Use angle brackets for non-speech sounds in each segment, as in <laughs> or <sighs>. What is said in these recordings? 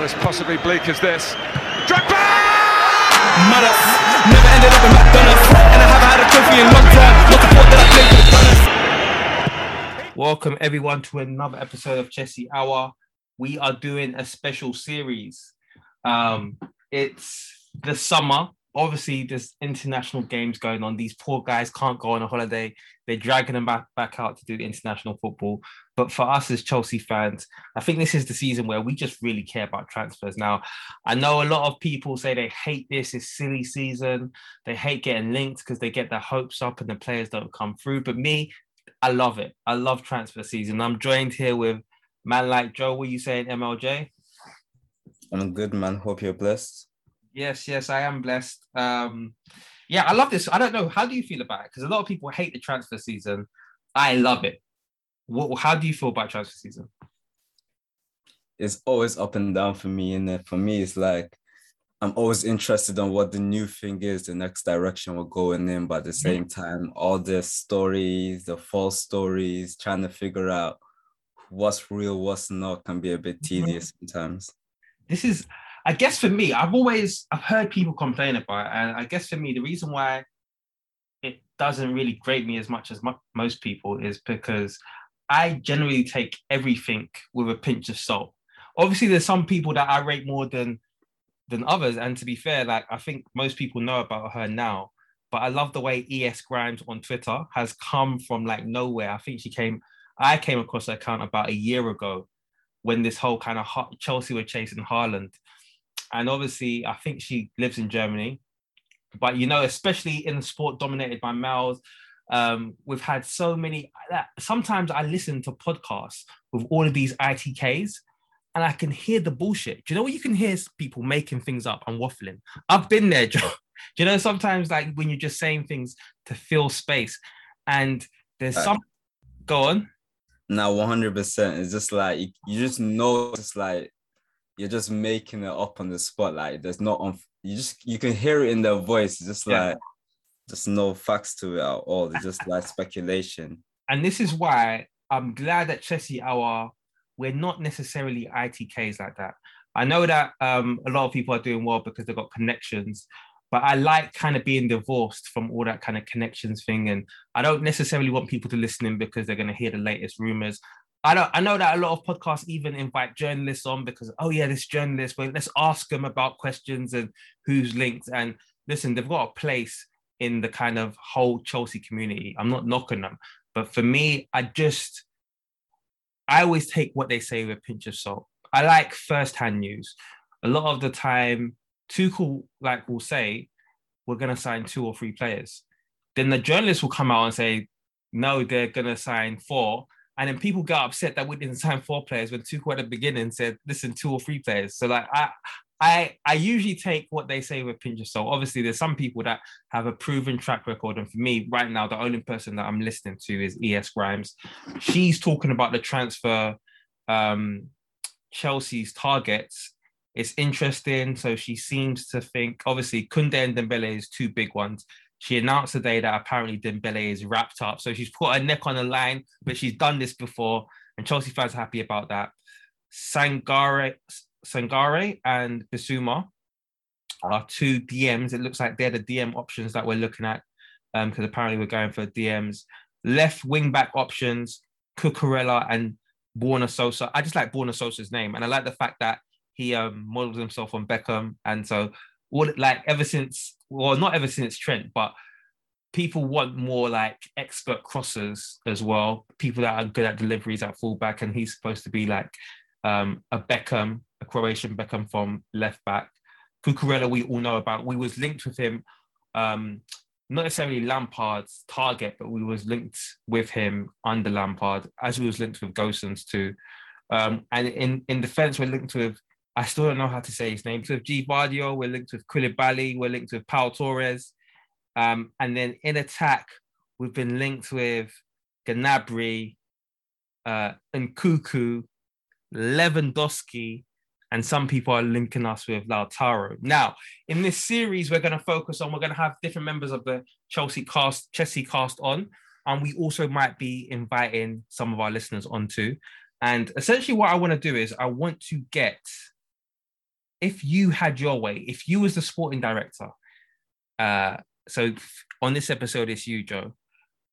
Well, as possibly bleak as this. Drogba! Maras. Never ended up in McDonald's. And I haven't had a trophy in a long time. Not the fault that I played for the Gunners. Welcome everyone to another episode of Chelsea Hour. We are doing a special series. Um, it's the summer. Obviously, there's international games going on. These poor guys can't go on a holiday. They're dragging them back, back out to do the international football. But for us as Chelsea fans, I think this is the season where we just really care about transfers. Now, I know a lot of people say they hate this, it's silly season. They hate getting linked because they get their hopes up and the players don't come through. But me, I love it. I love transfer season. I'm joined here with man like Joe. What are you saying, MLJ? I'm good, man. Hope you're blessed. Yes, yes, I am blessed. Um, yeah, I love this. I don't know. How do you feel about it? Because a lot of people hate the transfer season. I love it. What, how do you feel about transfer season? It's always up and down for me. And for me, it's like I'm always interested on what the new thing is, the next direction we're going in. But at the same time, all the stories, the false stories, trying to figure out what's real, what's not, can be a bit mm-hmm. tedious sometimes. This is I guess for me, I've always I've heard people complain about it, and I guess for me, the reason why it doesn't really grate me as much as most people is because I generally take everything with a pinch of salt. Obviously, there's some people that I rate more than than others, and to be fair, like I think most people know about her now. But I love the way ES Grimes on Twitter has come from like nowhere. I think she came, I came across her account about a year ago when this whole kind of Chelsea were chasing Haaland and obviously I think she lives in Germany. But you know, especially in the sport dominated by males, um, we've had so many. Sometimes I listen to podcasts with all of these ITKs, and I can hear the bullshit. Do you know what you can hear? People making things up and waffling. I've been there, <laughs> Joe. Do you know sometimes like when you're just saying things to fill space, and there's some. Go on. Now, one hundred percent. It's just like you just know. It's like you're just making it up on the spot. Like there's not on you just you can hear it in their voice. It's just yeah. like just no facts to it at all. It's just like speculation. And this is why I'm glad that Chelsea Hour we're not necessarily ITKs like that. I know that um, a lot of people are doing well because they've got connections, but I like kind of being divorced from all that kind of connections thing. And I don't necessarily want people to listen in because they're going to hear the latest rumors. I don't. I know that a lot of podcasts even invite journalists on because oh yeah, this journalist. Well, let's ask them about questions and who's linked. And listen, they've got a place in the kind of whole Chelsea community. I'm not knocking them, but for me, I just I always take what they say with a pinch of salt. I like first-hand news. A lot of the time, Tuchel like will say, "We're going to sign two or three players." Then the journalists will come out and say, "No, they're going to sign four and then people got upset that we didn't sign four players when Tuchel at the beginning said, listen, two or three players. So like I I I usually take what they say with a pinch of salt. Obviously, there's some people that have a proven track record. And for me, right now, the only person that I'm listening to is ES Grimes. She's talking about the transfer um Chelsea's targets. It's interesting. So she seems to think obviously Koundé and Dembele is two big ones. she announced today that apparently Dembele is wrapped up. So she's put her neck on the line, but she's done this before, and Chelsea fans are happy about that. Sangare, Sangare and Bissouma are two DMs. It looks like they're the DM options that we're looking at because um, apparently we're going for DMs. Left wing back options, Cucurella and Borna Sosa. I just like Borna Sosa's name, and I like the fact that he um, models himself on Beckham, and so what like ever since, well, not ever since Trent, but people want more like expert crossers as well. People that are good at deliveries at fullback, and he's supposed to be like um, a Beckham, a Croatian Beckham from left back. Cucurella, we all know about. We was linked with him, um, not necessarily Lampard's target, but we was linked with him under Lampard, as we was linked with Gosens too. Um, and in in defence, we're linked with. I still don't know how to say his name. So with Gvardiol, we're linked with Koulibaly, we're linked with Pau Torres. Um, and then in attack, we've been linked with Gnabry, uh, and Cuckoo, Lewandowski, and some people are linking us with Lautaro. Now, in this series, we're going to focus on, we're going to have different members of the Chelsea cast, Chelsea cast on, and we also might be inviting some of our listeners onto. And essentially, what I want to do is I want to get, if you had your way, if you was the sporting director, uh, so on this episode, it's you, Joe.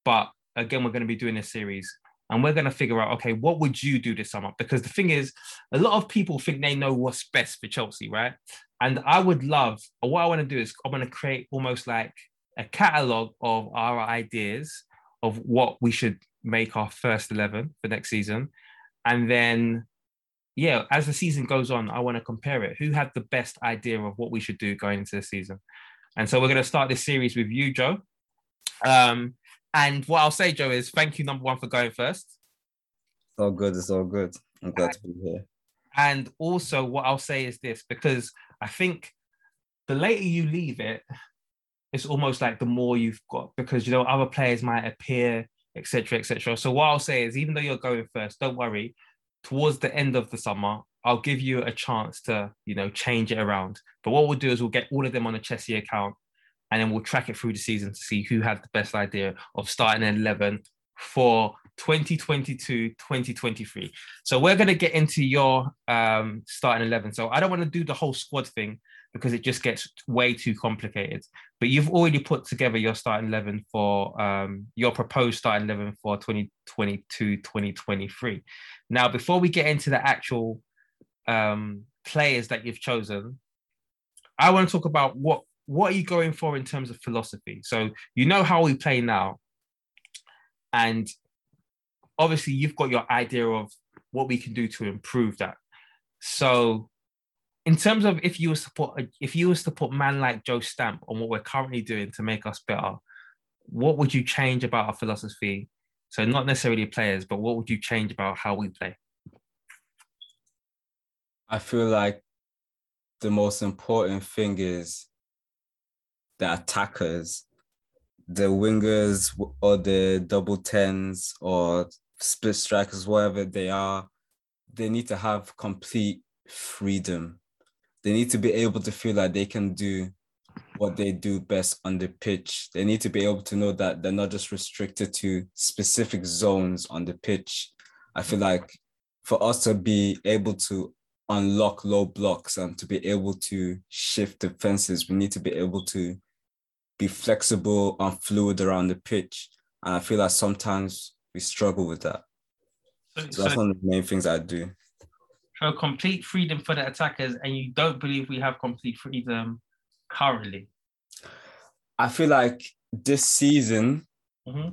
But again, we're going to be doing a series and we're going to figure out okay what would you do this summer because the thing is a lot of people think they know what's best for chelsea right? And i would love what i want to do is i want to create almost like a catalog of our ideas of what we should make our first 11 for next season. And then yeah as the season goes on i want to compare it. Who had the best idea of what we should do going into the season? And so we're going to start this series with you joe. Um, and what I'll say, Joe, is thank you, number one, for going first. It's all good. It's all good. I'm glad to be here. And also, what I'll say is this because I think the later you leave it, it's almost like the more you've got because you know other players might appear, etc., etc. So what I'll say is, even though you're going first, don't worry. Towards the end of the summer, I'll give you a chance to, you know, change it around. But what we'll do is we'll get all of them on a Chessy account and then we'll track it through the season to see who had the best idea of starting an 11 for 2022 2023 so we're going to get into your um, starting 11 so i don't want to do the whole squad thing because it just gets way too complicated but you've already put together your starting 11 for um, your proposed starting 11 for 2022 2023 now before we get into the actual um, players that you've chosen i want to talk about what what are you going for in terms of philosophy? So you know how we play now, and obviously you've got your idea of what we can do to improve that. So, in terms of if you was to put if you was to put man like Joe Stamp on what we're currently doing to make us better, what would you change about our philosophy? So not necessarily players, but what would you change about how we play? I feel like the most important thing is the attackers, the wingers or the double tens or split strikers, whatever they are, they need to have complete freedom. They need to be able to feel like they can do what they do best on the pitch. They need to be able to know that they're not just restricted to specific zones on the pitch. I feel like for us to be able to unlock low blocks and to be able to shift defenses, we need to be able to be flexible and fluid around the pitch. And I feel like sometimes we struggle with that. So, so that's so, one of the main things I do. So complete freedom for the attackers, and you don't believe we have complete freedom currently. I feel like this season, mm-hmm.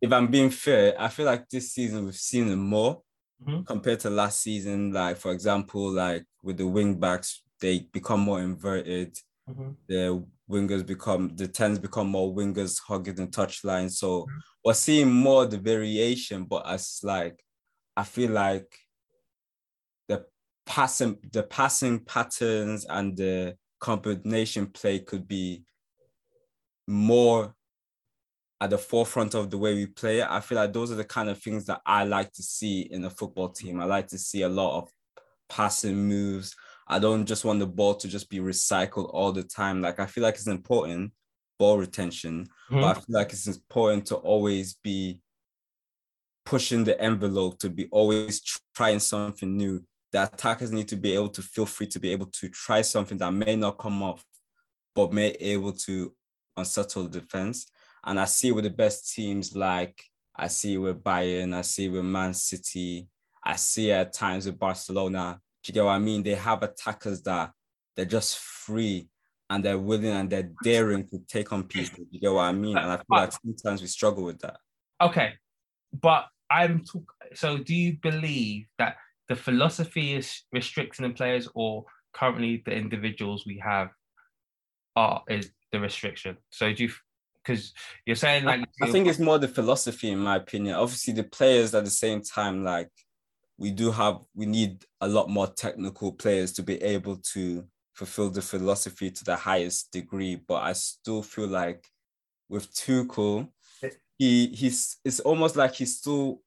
if I'm being fair, I feel like this season we've seen it more mm-hmm. compared to last season. Like for example, like with the wing backs, they become more inverted. Mm-hmm. The wingers become the tens become more wingers hugging the touchline. So mm-hmm. we're seeing more the variation, but as like I feel like the passing the passing patterns and the combination play could be more at the forefront of the way we play. I feel like those are the kind of things that I like to see in a football team. I like to see a lot of passing moves. I don't just want the ball to just be recycled all the time. Like I feel like it's important, ball retention, mm-hmm. but I feel like it's important to always be pushing the envelope, to be always trying something new. The attackers need to be able to feel free to be able to try something that may not come off, but may able to unsettle the defense. And I see with the best teams like I see with Bayern, I see with Man City, I see at times with Barcelona. Do you get what I mean? They have attackers that they're just free and they're willing and they're daring to take on people. You get what I mean? And I feel like sometimes we struggle with that. Okay. But I'm talk- so do you believe that the philosophy is restricting the players or currently the individuals we have are is the restriction? So do you because you're saying like I think it's more the philosophy in my opinion. Obviously the players at the same time like we do have we need a lot more technical players to be able to fulfill the philosophy to the highest degree. But I still feel like with Tuchel, he he's it's almost like he still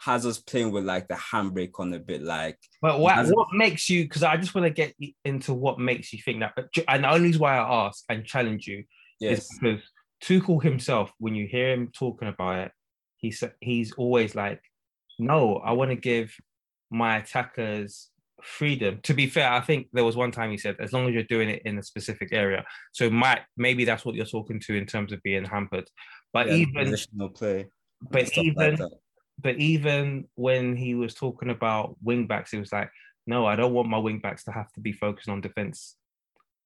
has us playing with like the handbrake on a bit like but what, what makes you because i just want to get into what makes you think that and the only reason why i ask and challenge you yes. is because Tuchel himself when you hear him talking about it he's he's always like no i want to give my attackers freedom. To be fair, I think there was one time he said, as long as you're doing it in a specific area. So might maybe that's what you're talking to in terms of being hampered. But yeah, even positional play. But even like but even when he was talking about wing backs, he was like, no, I don't want my wing backs to have to be focused on defense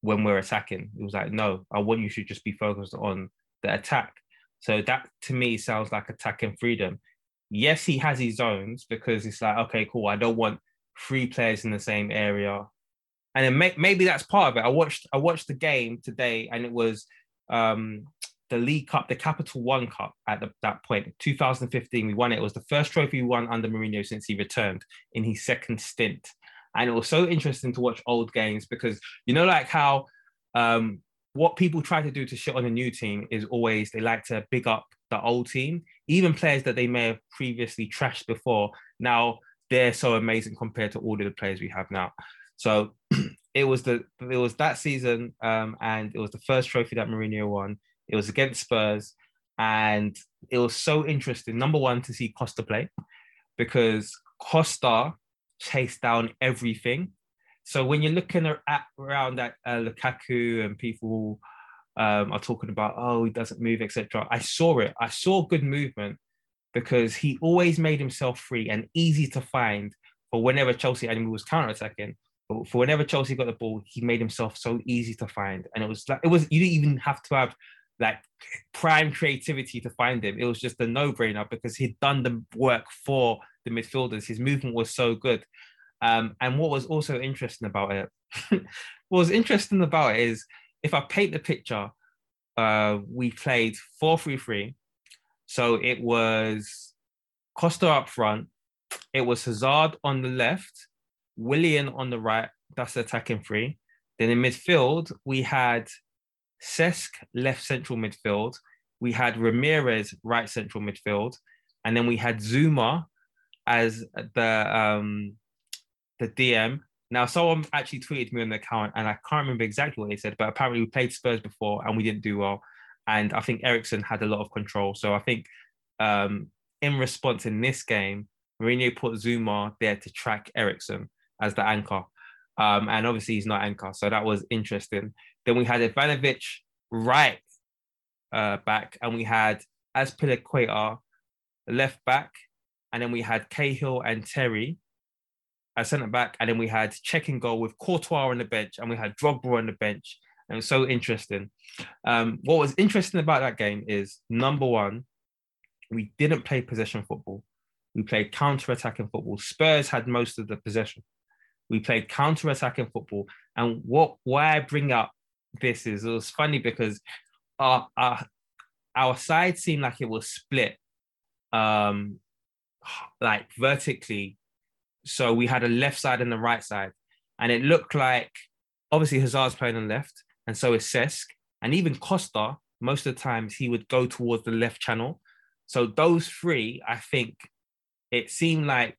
when we're attacking. It was like, no, I want you to just be focused on the attack. So that to me sounds like attacking freedom. Yes, he has his zones because it's like, okay, cool. I don't want three players in the same area, and then may, maybe that's part of it. I watched I watched the game today, and it was um, the League Cup, the Capital One Cup at the, that point, 2015. We won it. It was the first trophy we won under Mourinho since he returned in his second stint, and it was so interesting to watch old games because you know, like how um, what people try to do to shit on a new team is always they like to big up the old team, even players that they may have previously trashed before. Now they're so amazing compared to all of the players we have now. So <clears throat> it was the it was that season, um, and it was the first trophy that Mourinho won. It was against Spurs, and it was so interesting. Number one to see Costa play because Costa chased down everything. So when you're looking at around at uh, Lukaku and people um, are talking about, oh, he doesn't move, etc. I saw it. I saw good movement, because he always made himself free and easy to find for whenever Chelsea enemy was counter-attacking. But for whenever Chelsea got the ball, he made himself so easy to find. And it was like it was you didn't even have to have like prime creativity to find him. It was just a no-brainer because he'd done the work for the midfielders. His movement was so good. Um, and what was also interesting about it, <laughs> what was interesting about it is if I paint the picture, uh, we played 4-3-3 so it was Costa up front. It was Hazard on the left, Willian on the right. That's attacking three. Then in midfield, we had Cesc left central midfield. We had Ramires right central midfield, and then we had Zouma as the um, the DM. Now, someone actually tweeted me on the account, and I can't remember exactly what they said, but apparently we played Spurs before and we didn't do well. And I think Eriksen had a lot of control. So I think um, in response in this game, Mourinho put Zouma there to track Eriksen as the anchor. Um, and obviously he's not anchor. So that was interesting. Then we had Ivanovic right uh, back, and we had Azpilicueta left back, and then we had Cahill and Terry as centre back, and then we had Cech in goal with Courtois on the bench, and we had Drogba on the bench, and it was so interesting. Um, what was interesting about that game is number one, we didn't play possession football. We played counter-attacking football. Spurs had most of the possession. We played counter-attacking football. And what why I bring up this is it was funny because our our, our side seemed like it was split um like vertically. So we had a left side and the right side. And it looked like obviously Hazard's playing on left and so is Cesc. And even Costa, most of the times he would go towards the left channel. So those three, I think it seemed like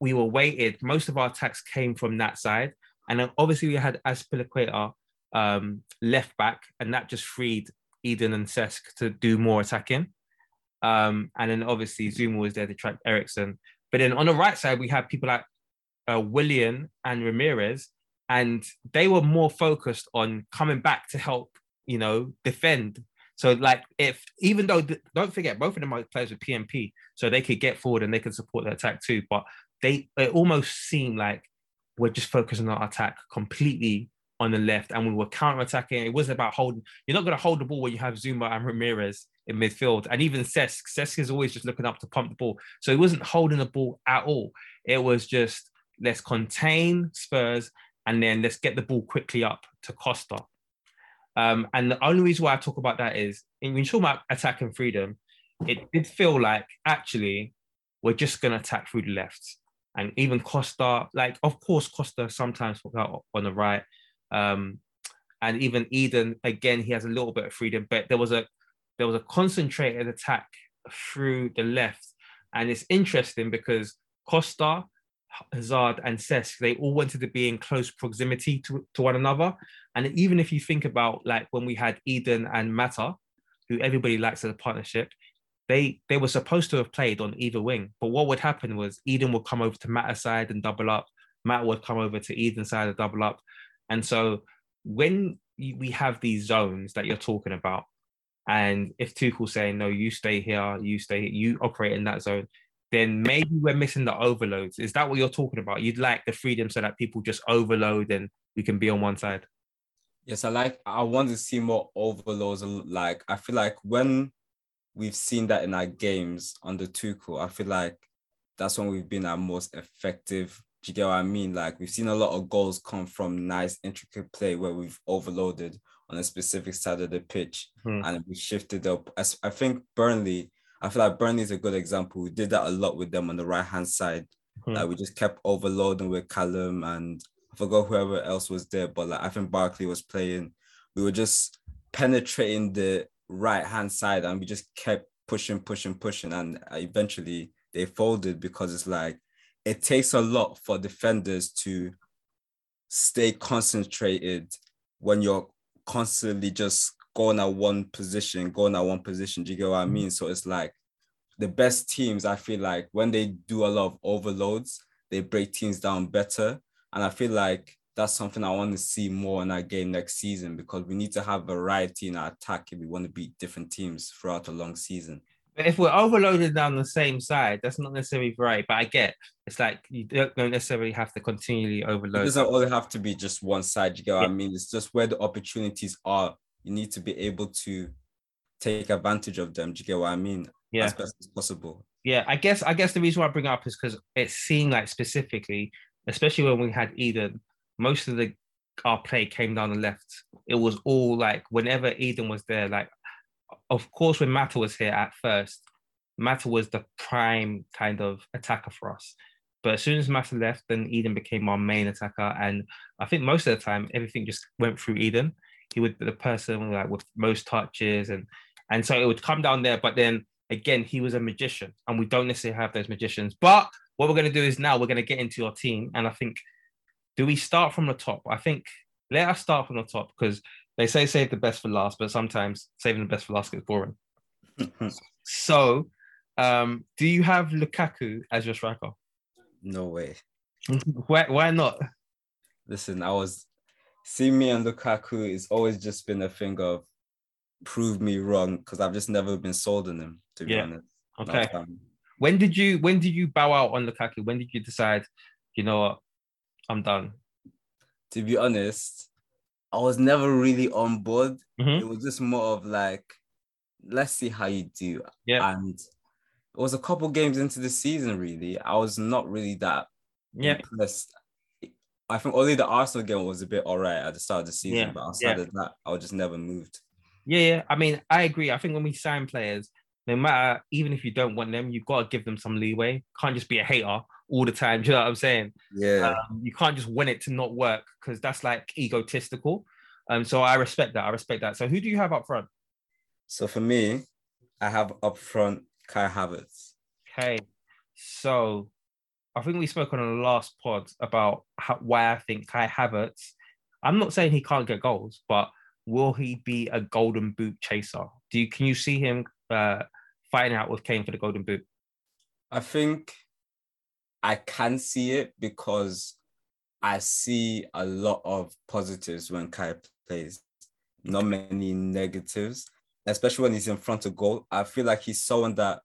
we were weighted. Most of our attacks came from that side. And then obviously we had Azpilicueta um, left back, and that just freed Eden and Cesc to do more attacking. Um, and then obviously Zouma was there to track Eriksen. But then on the right side, we had people like uh, Willian and Ramires, and they were more focused on coming back to help, you know, defend. So like if even though don't forget both of them are players with PMP, so they could get forward and they could support the attack too. But they it almost seemed like we're just focusing on our attack completely on the left and we were counter-attacking. It wasn't about holding, you're not going to hold the ball when you have Zouma and Ramires in midfield. And even Cesc, Cesc is always just looking up to pump the ball. So he wasn't holding the ball at all. It was just let's contain Spurs and then let's get the ball quickly up to Costa. Um, and the only reason why I talk about that is when you talk about attack and freedom, it did feel like actually we're just going to attack through the left. And even Costa, like, of course, Costa sometimes out on the right. Um, and even Eden, again, he has a little bit of freedom, but there was a there was a concentrated attack through the left. And it's interesting because Costa, Hazard, and Cesc, they all wanted to be in close proximity to, to one another. And even if you think about like when we had Eden and Mata, who everybody likes as a partnership, they they were supposed to have played on either wing. But what would happen was Eden would come over to Mata's side and double up. Matt would come over to Eden's side and double up. And so when we have these zones that you're talking about, and if Tuchel's saying, no, you stay here, you stay you operate in that zone, then maybe we're missing the overloads. Is that what you're talking about? You'd like the freedom so that people just overload and we can be on one side. Yes, I like I want to see more overloads. Like I feel like when we've seen that in our games under Tuchel, I feel like that's when we've been our most effective do you get what I mean? Like we've seen a lot of goals come from nice, intricate play where we've overloaded on a specific side of the pitch hmm. and we shifted up. I think Burnley, I feel like Burnley is a good example. We did that a lot with them on the right hand side. Hmm. Like we just kept overloading with Callum and I forgot whoever else was there, but like I think Barkley was playing. We were just penetrating the right hand side and we just kept pushing, pushing, pushing, and eventually they folded because it's like it takes a lot for defenders to stay concentrated when you're constantly just going at one position, going at one position. Do you get what I mean? Mm. So it's like the best teams, I feel like when they do a lot of overloads, they break teams down better. And I feel like that's something I want to see more in our game next season because we need to have variety in our attack if we want to beat different teams throughout a long season. But if we're overloaded down the same side, that's not necessarily right. But I get it's like you don't necessarily have to continually overload. It doesn't only have to be just one side. You get what yeah. I mean? It's just where the opportunities are. You need to be able to take advantage of them. Do you get what I mean? Yeah. As best as possible. Yeah, I guess I guess the reason why I bring it up is because it seemed like specifically, especially when we had Eden, most of the our play came down the left. It was all like whenever Eden was there, like of course, when Mata was here at first, Mata was the prime kind of attacker for us. But as soon as Mata left, then Eden became our main attacker. And I think most of the time, everything just went through Eden. He would be the person like with most touches, and and so it would come down there. But then again, he was a magician, and we don't necessarily have those magicians. But what we're going to do is now we're going to get into your team, and I think, do we start from the top? I think let us start from the top because they say save the best for last, but sometimes saving the best for last gets boring. <laughs> so, um, do you have Lukaku as your striker? No way. <laughs> why, why not? Listen, I was seeing me and Lukaku is always just been a thing of prove me wrong because I've just never been sold on him, to be yeah. honest. Okay. When did you when did you bow out on Lukaku? When did you decide, you know what, I'm done? To be honest, I was never really on board. Mm-hmm. It was just more of like, let's see how you do. Yeah. And it was a couple games into the season, really. I was not really that yeah. impressed. I think only the Arsenal game was a bit all right at the start of the season, yeah. but outside yeah. of that, I was just never moved. Yeah, yeah. I mean, I agree. I think when we sign players, no matter even if you don't want them, you've got to give them some leeway. Can't just be a hater all the time. <laughs> Do you know what I'm saying? Yeah. Um, you can't just want it to not work because that's like egotistical. Um, so I respect that. I respect that. So who do you have up front? So for me, I have up front Kai Havertz. Okay. So I think we spoke on the last pod about how, why I think Kai Havertz I'm not saying he can't get goals, but will he be a golden boot chaser? Do you can you see him uh, fighting out with Kane for the golden boot? I think I can see it because I see a lot of positives when Kai plays, not many negatives, especially when he's in front of goal. I feel like he's someone that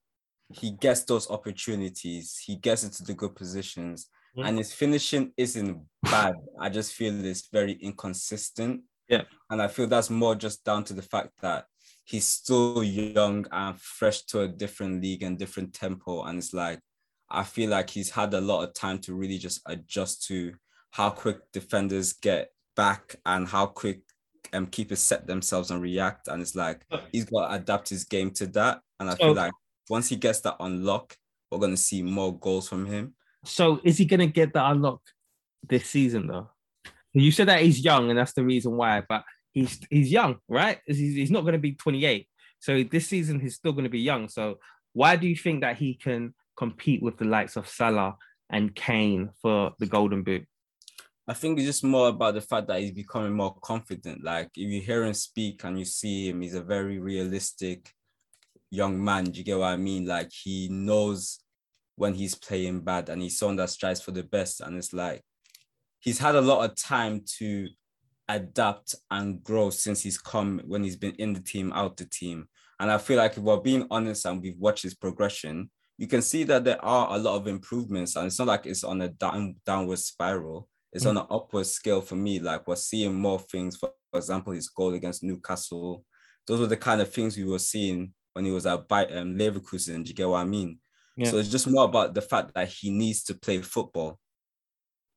he gets those opportunities, he gets into the good positions, mm. and his finishing isn't bad. I just feel it's very inconsistent. Yeah. And I feel that's more just down to the fact that he's still young and fresh to a different league and different tempo. And it's like, I feel like he's had a lot of time to really just adjust to how quick defenders get back and how quick um, keepers set themselves and react. And it's like he's got to adapt his game to that. And I feel like once he gets that unlock, we're going to see more goals from him. So is he going to get that unlock this season though? You said that he's young and that's the reason why, but he's he's young, right? He's, he's not going to be 28. So this season he's still going to be young. So why do you think that he can compete with the likes of Salah and Kane for the golden boot? I think it's just more about the fact that he's becoming more confident. Like if you hear him speak and you see him, he's a very realistic young man. Do you get what I mean? Like he knows when he's playing bad and he's someone that strives for the best. And it's like he's had a lot of time to adapt and grow since he's come when he's been in the team, out the team. And I feel like if we're being honest and we've watched his progression, you can see that there are a lot of improvements. And it's not like it's on a down downward spiral it's mm. on an upward scale for me. Like we're seeing more things. For, for example, his goal against Newcastle. Those were the kind of things we were seeing when he was at By- um, Leverkusen. Do you get what I mean? Yeah. So it's just more about the fact that he needs to play football.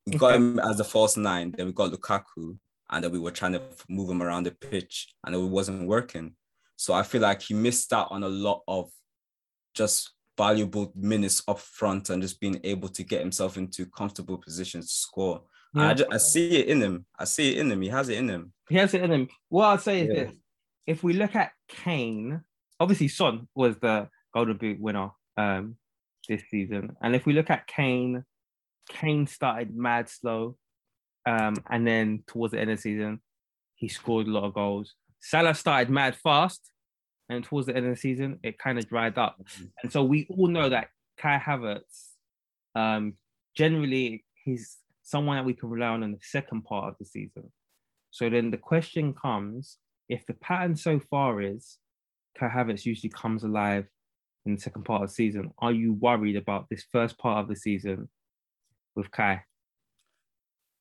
We got him as a false nine, then we got Lukaku, and then we were trying to move him around the pitch, and it wasn't working. So I feel like he missed out on a lot of just valuable minutes up front and just being able to get himself into comfortable positions to score. Yeah. I, just, I see it in him. I see it in him. He has it in him. He has it in him. What I'll say is yeah. this: if we look at Kane, obviously Son was the Golden Boot winner um, this season, and if we look at Kane, Kane started mad slow, um, and then towards the end of the season, he scored a lot of goals. Salah started mad fast, and towards the end of the season, it kind of dried up. Mm-hmm. And so we all know that Kai Havertz, um, generally, he's someone that we can rely on in the second part of the season. So then the question comes if the pattern so far is Kai Havertz usually comes alive in the second part of the season, are you worried about this first part of the season with Kai?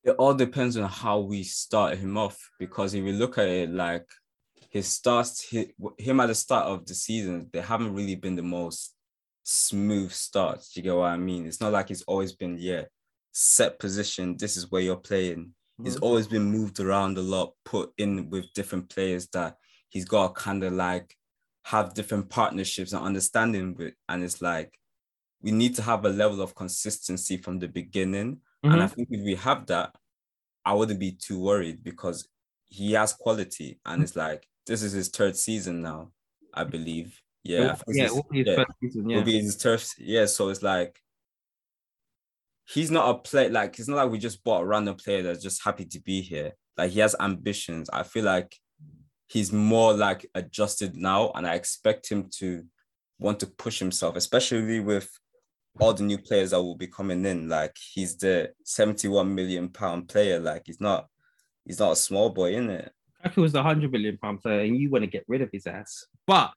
It all depends on how we start him off because if you look at it like his starts, him at the start of the season, they haven't really been the most smooth starts. Do you get what I mean? It's not like he's always been, yeah, set position. This is where you're playing. Mm-hmm. He's always been moved around a lot, put in with different players that he's got to kind of like have different partnerships and understanding with. And it's like we need to have a level of consistency from the beginning. Mm-hmm. And I think if we have that, I wouldn't be too worried because he has quality. And it's like this is his third season now, I believe. Yeah, yeah, will be his yeah, season. Yeah, will be his third. Yeah, so it's like he's not a player like it's not like we just bought a random player that's just happy to be here. Like he has ambitions. I feel like he's more like adjusted now, and I expect him to want to push himself, especially with all the new players that will be coming in. Like he's the 71 million pound player. Like he's not he's not a small boy, in it? Lukaku was the hundred million pound player, and you want to get rid of his ass. But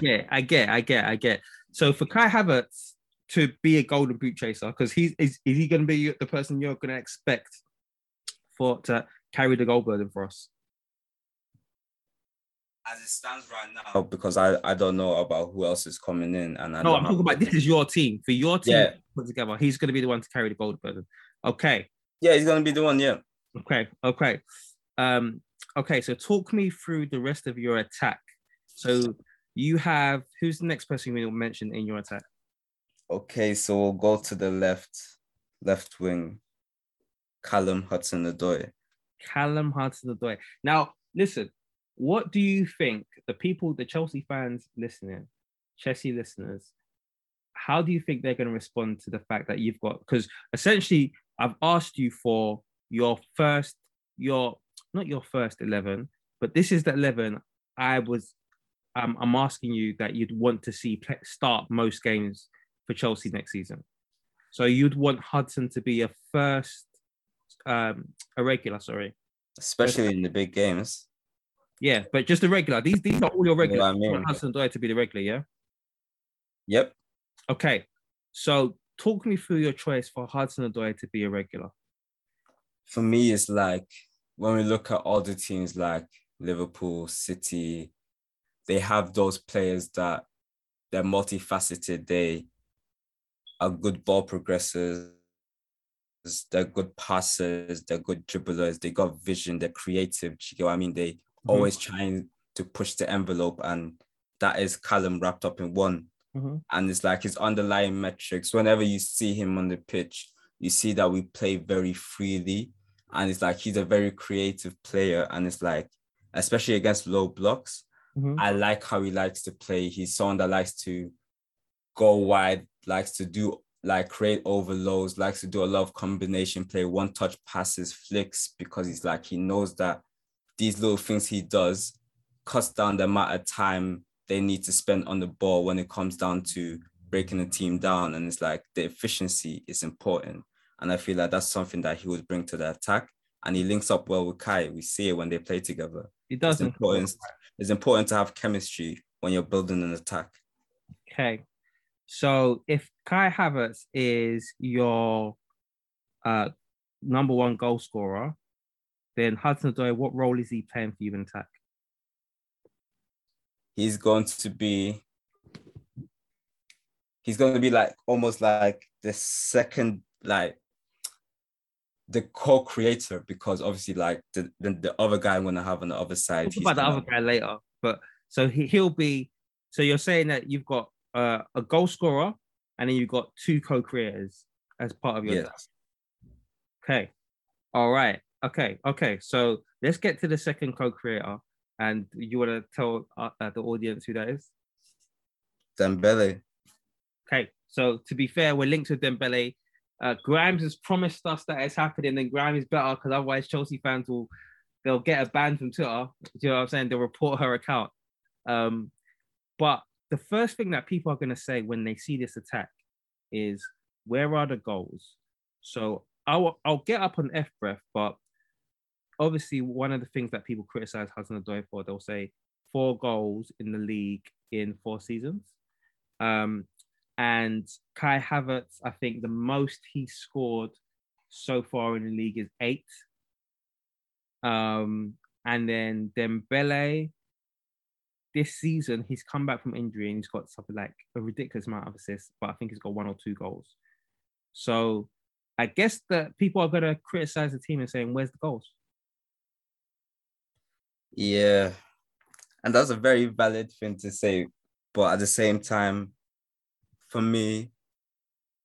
yeah, I get, I get, I get. So for Kai Havertz, to be a golden boot chaser because he's is, is he going to be the person you're going to expect for to carry the goal burden for us? As it stands right now, because I, I don't know about who else is coming in, and I no, I'm talking about this is your team for your team yeah. put together. He's going to be the one to carry the gold burden. Okay. Yeah, he's going to be the one. Yeah. Okay. Okay. Um. Okay. So talk me through the rest of your attack. So you have who's the next person you mention in your attack? Okay, so we'll go to the left, left wing. Callum Hudson-Odoi. Callum Hudson-Odoi. Now, listen, what do you think the people, the Chelsea fans listening, Chelsea listeners, how do you think they're going to respond to the fact that you've got? Because essentially, I've asked you for your first your not your first eleven, but this is the eleven I was. Um, I'm asking you that you'd want to see play, start most games for Chelsea next season. So you'd want Hudson to be a first, um, a regular. Sorry, especially in the big games. Yeah, but just a regular. These these are all your regulars. I mean. Hudson Odoi to be the regular. Yeah. Yep. Okay. So talk me through your choice for Hudson Odoi to be a regular. For me, it's like when we look at other teams like Liverpool, City, they have those players that they're multifaceted. They are good ball progressors. They're good passers. They're good dribblers. They got vision. They're creative. You get what I mean? They mm-hmm. always trying to push the envelope, and that is Callum wrapped up in one. Mm-hmm. And it's like his underlying metrics. Whenever you see him on the pitch, you see that we play very freely, and it's like he's a very creative player. And it's like, especially against low blocks, Mhm. I like how he likes to play. He's someone that likes to go wide, likes to do like create overloads, likes to do a lot of combination play, one touch passes, flicks, because he's like he knows that these little things he does cuts down the amount of time they need to spend on the ball when it comes down to breaking the team down. And it's like the efficiency is important. And I feel like that's something that he would bring to the attack. And he links up well with Kai. We see it when they play together. It doesn't. important. It's important to have chemistry when you're building an attack. Okay. So if Kai Havertz is your uh, number one goal scorer, then Hudson Odoi, what role is he playing for you in attack? He's going to be he's going to be like almost like the second like the co-creator because obviously like the, the, the other guy I'm gonna have on the other side. Talk he's about the other guy later. But so he, he'll be. So you're saying that you've got uh, a goal scorer and then you've got two co-creators as part of your. Yes. Okay. All right. Okay. Okay. So let's get to the second co-creator. And you want to tell uh, uh, the audience who that is? Dembele. Okay. So to be fair, we're linked with Dembele. Uh, Grimes has promised us that it's happening, and Grimes is better because otherwise Chelsea fans will they'll get a ban from Twitter. Do you know what I'm saying? They'll report her account. Um, but the first thing that people are going to say when they see this attack is, "Where are the goals?" So I'll I'll get up on F breath, but obviously one of the things that people criticize Hudson Odoi for, they'll say four goals in the league in four seasons. Um, and Kai Havertz, I think the most he scored so far in the league is eight. Um, and then Dembele, this season he's come back from injury and he's got something like a ridiculous amount of assists, but I think he's got one or two goals. So I guess that people are gonna criticize the team and saying, "Where's the goals?" Yeah. And that's a very valid thing to say. But at the same time, for me,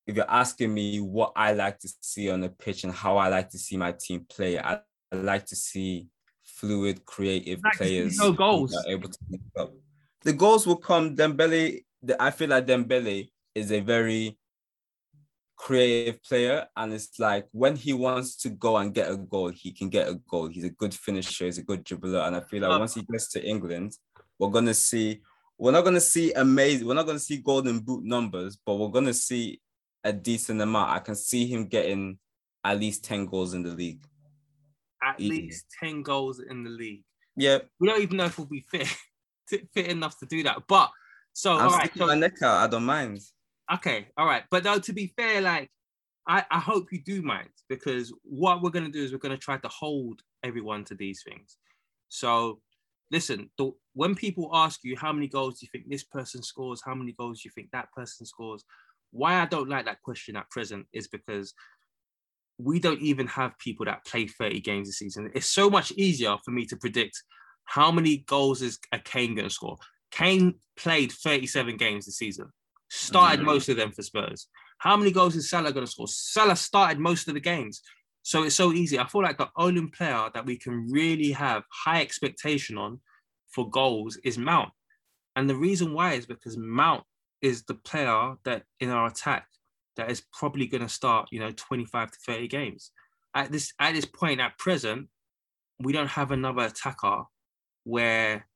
if you're asking me what I like to see on the pitch and how I like to see my team play, I, I like to see fluid, creative Like players. no goals. are able to link up. The goals will come. Dembele, the, I feel like Dembele is a very creative player, and it's like when he wants to go and get a goal, he can get a goal. He's a good finisher. He's a good dribbler, and I feel like once he gets to England, we're gonna see. We're not gonna see amazing. We're not gonna see golden boot numbers, but we're gonna see a decent amount. I can see him getting at least ten goals in the league. At Easy. least ten goals in the league. Yeah, We don't even know if we'll be fit <laughs> fit enough to do that. But so I'm all right, so my neck out. I don't mind. Okay, all right. But though to be fair, like I, I hope you do mind because what we're gonna do is we're gonna try to hold everyone to these things. So listen, the, when people ask you how many goals do you think this person scores, how many goals do you think that person scores, why I don't like that question at present is because we don't even have people that play 30 games a season. It's so much easier for me to predict how many goals is a Kane going to score. Kane played 37 games this season, started Mhm. most of them for Spurs. How many goals is Salah going to score? Salah started most of the games. So it's so easy. I feel like the only player that we can really have high expectation on for goals is Mount. And the reason why is because Mount is the player that in our attack that is probably going to start, you know, 25 to 30 games. At this at this point at present, we don't have another attacker where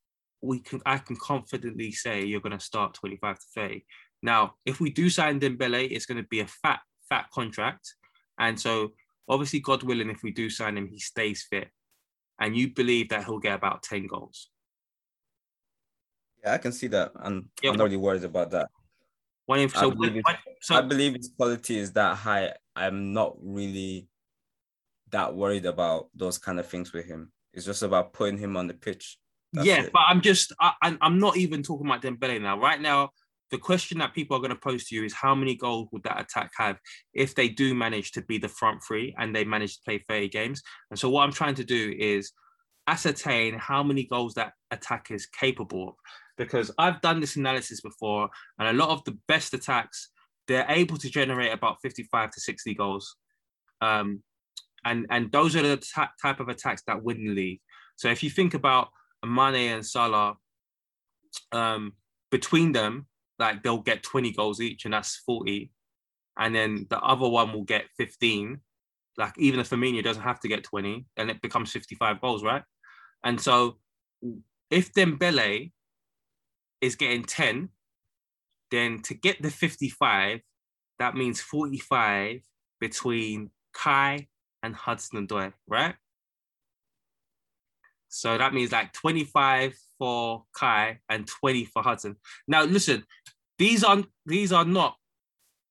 we can I can confidently say you're going to start 25 to 30. Now, if we do sign Dembele, it's going to be a fat, fat contract. And so, obviously, God willing, if we do sign him, he stays fit. And you believe that he'll get about 10 goals. Yeah, I can see that. Yeah, I'm not really worried about that. When if, I so, believe when- so I believe his quality is that high. I'm not really that worried about those kind of things with him. It's just about putting him on the pitch. That's yeah, it. but I'm just I, I'm not even talking about Dembele now. Right now, the question that people are going to pose to you is how many goals would that attack have if they do manage to be the front three and they manage to play 30 games? And so what I'm trying to do is ascertain how many goals that attack is capable of. Because I've done this analysis before, and a lot of the best attacks they're able to generate about 55 to 60 goals. Um, and and those are the ta- type of attacks that win the league. So if you think about Mane and Salah, um, between them, like they'll get 20 goals each, and that's 40. And then the other one will get 15. Like even if Firmino doesn't have to get 20, then it becomes 55 goals, right? And so if Dembele is getting 10, then to get the 55, that means 45 between Kai and Hudson Odoi, right? So that means like 25 for Kai and 20 for Hudson. Now listen, these are these are not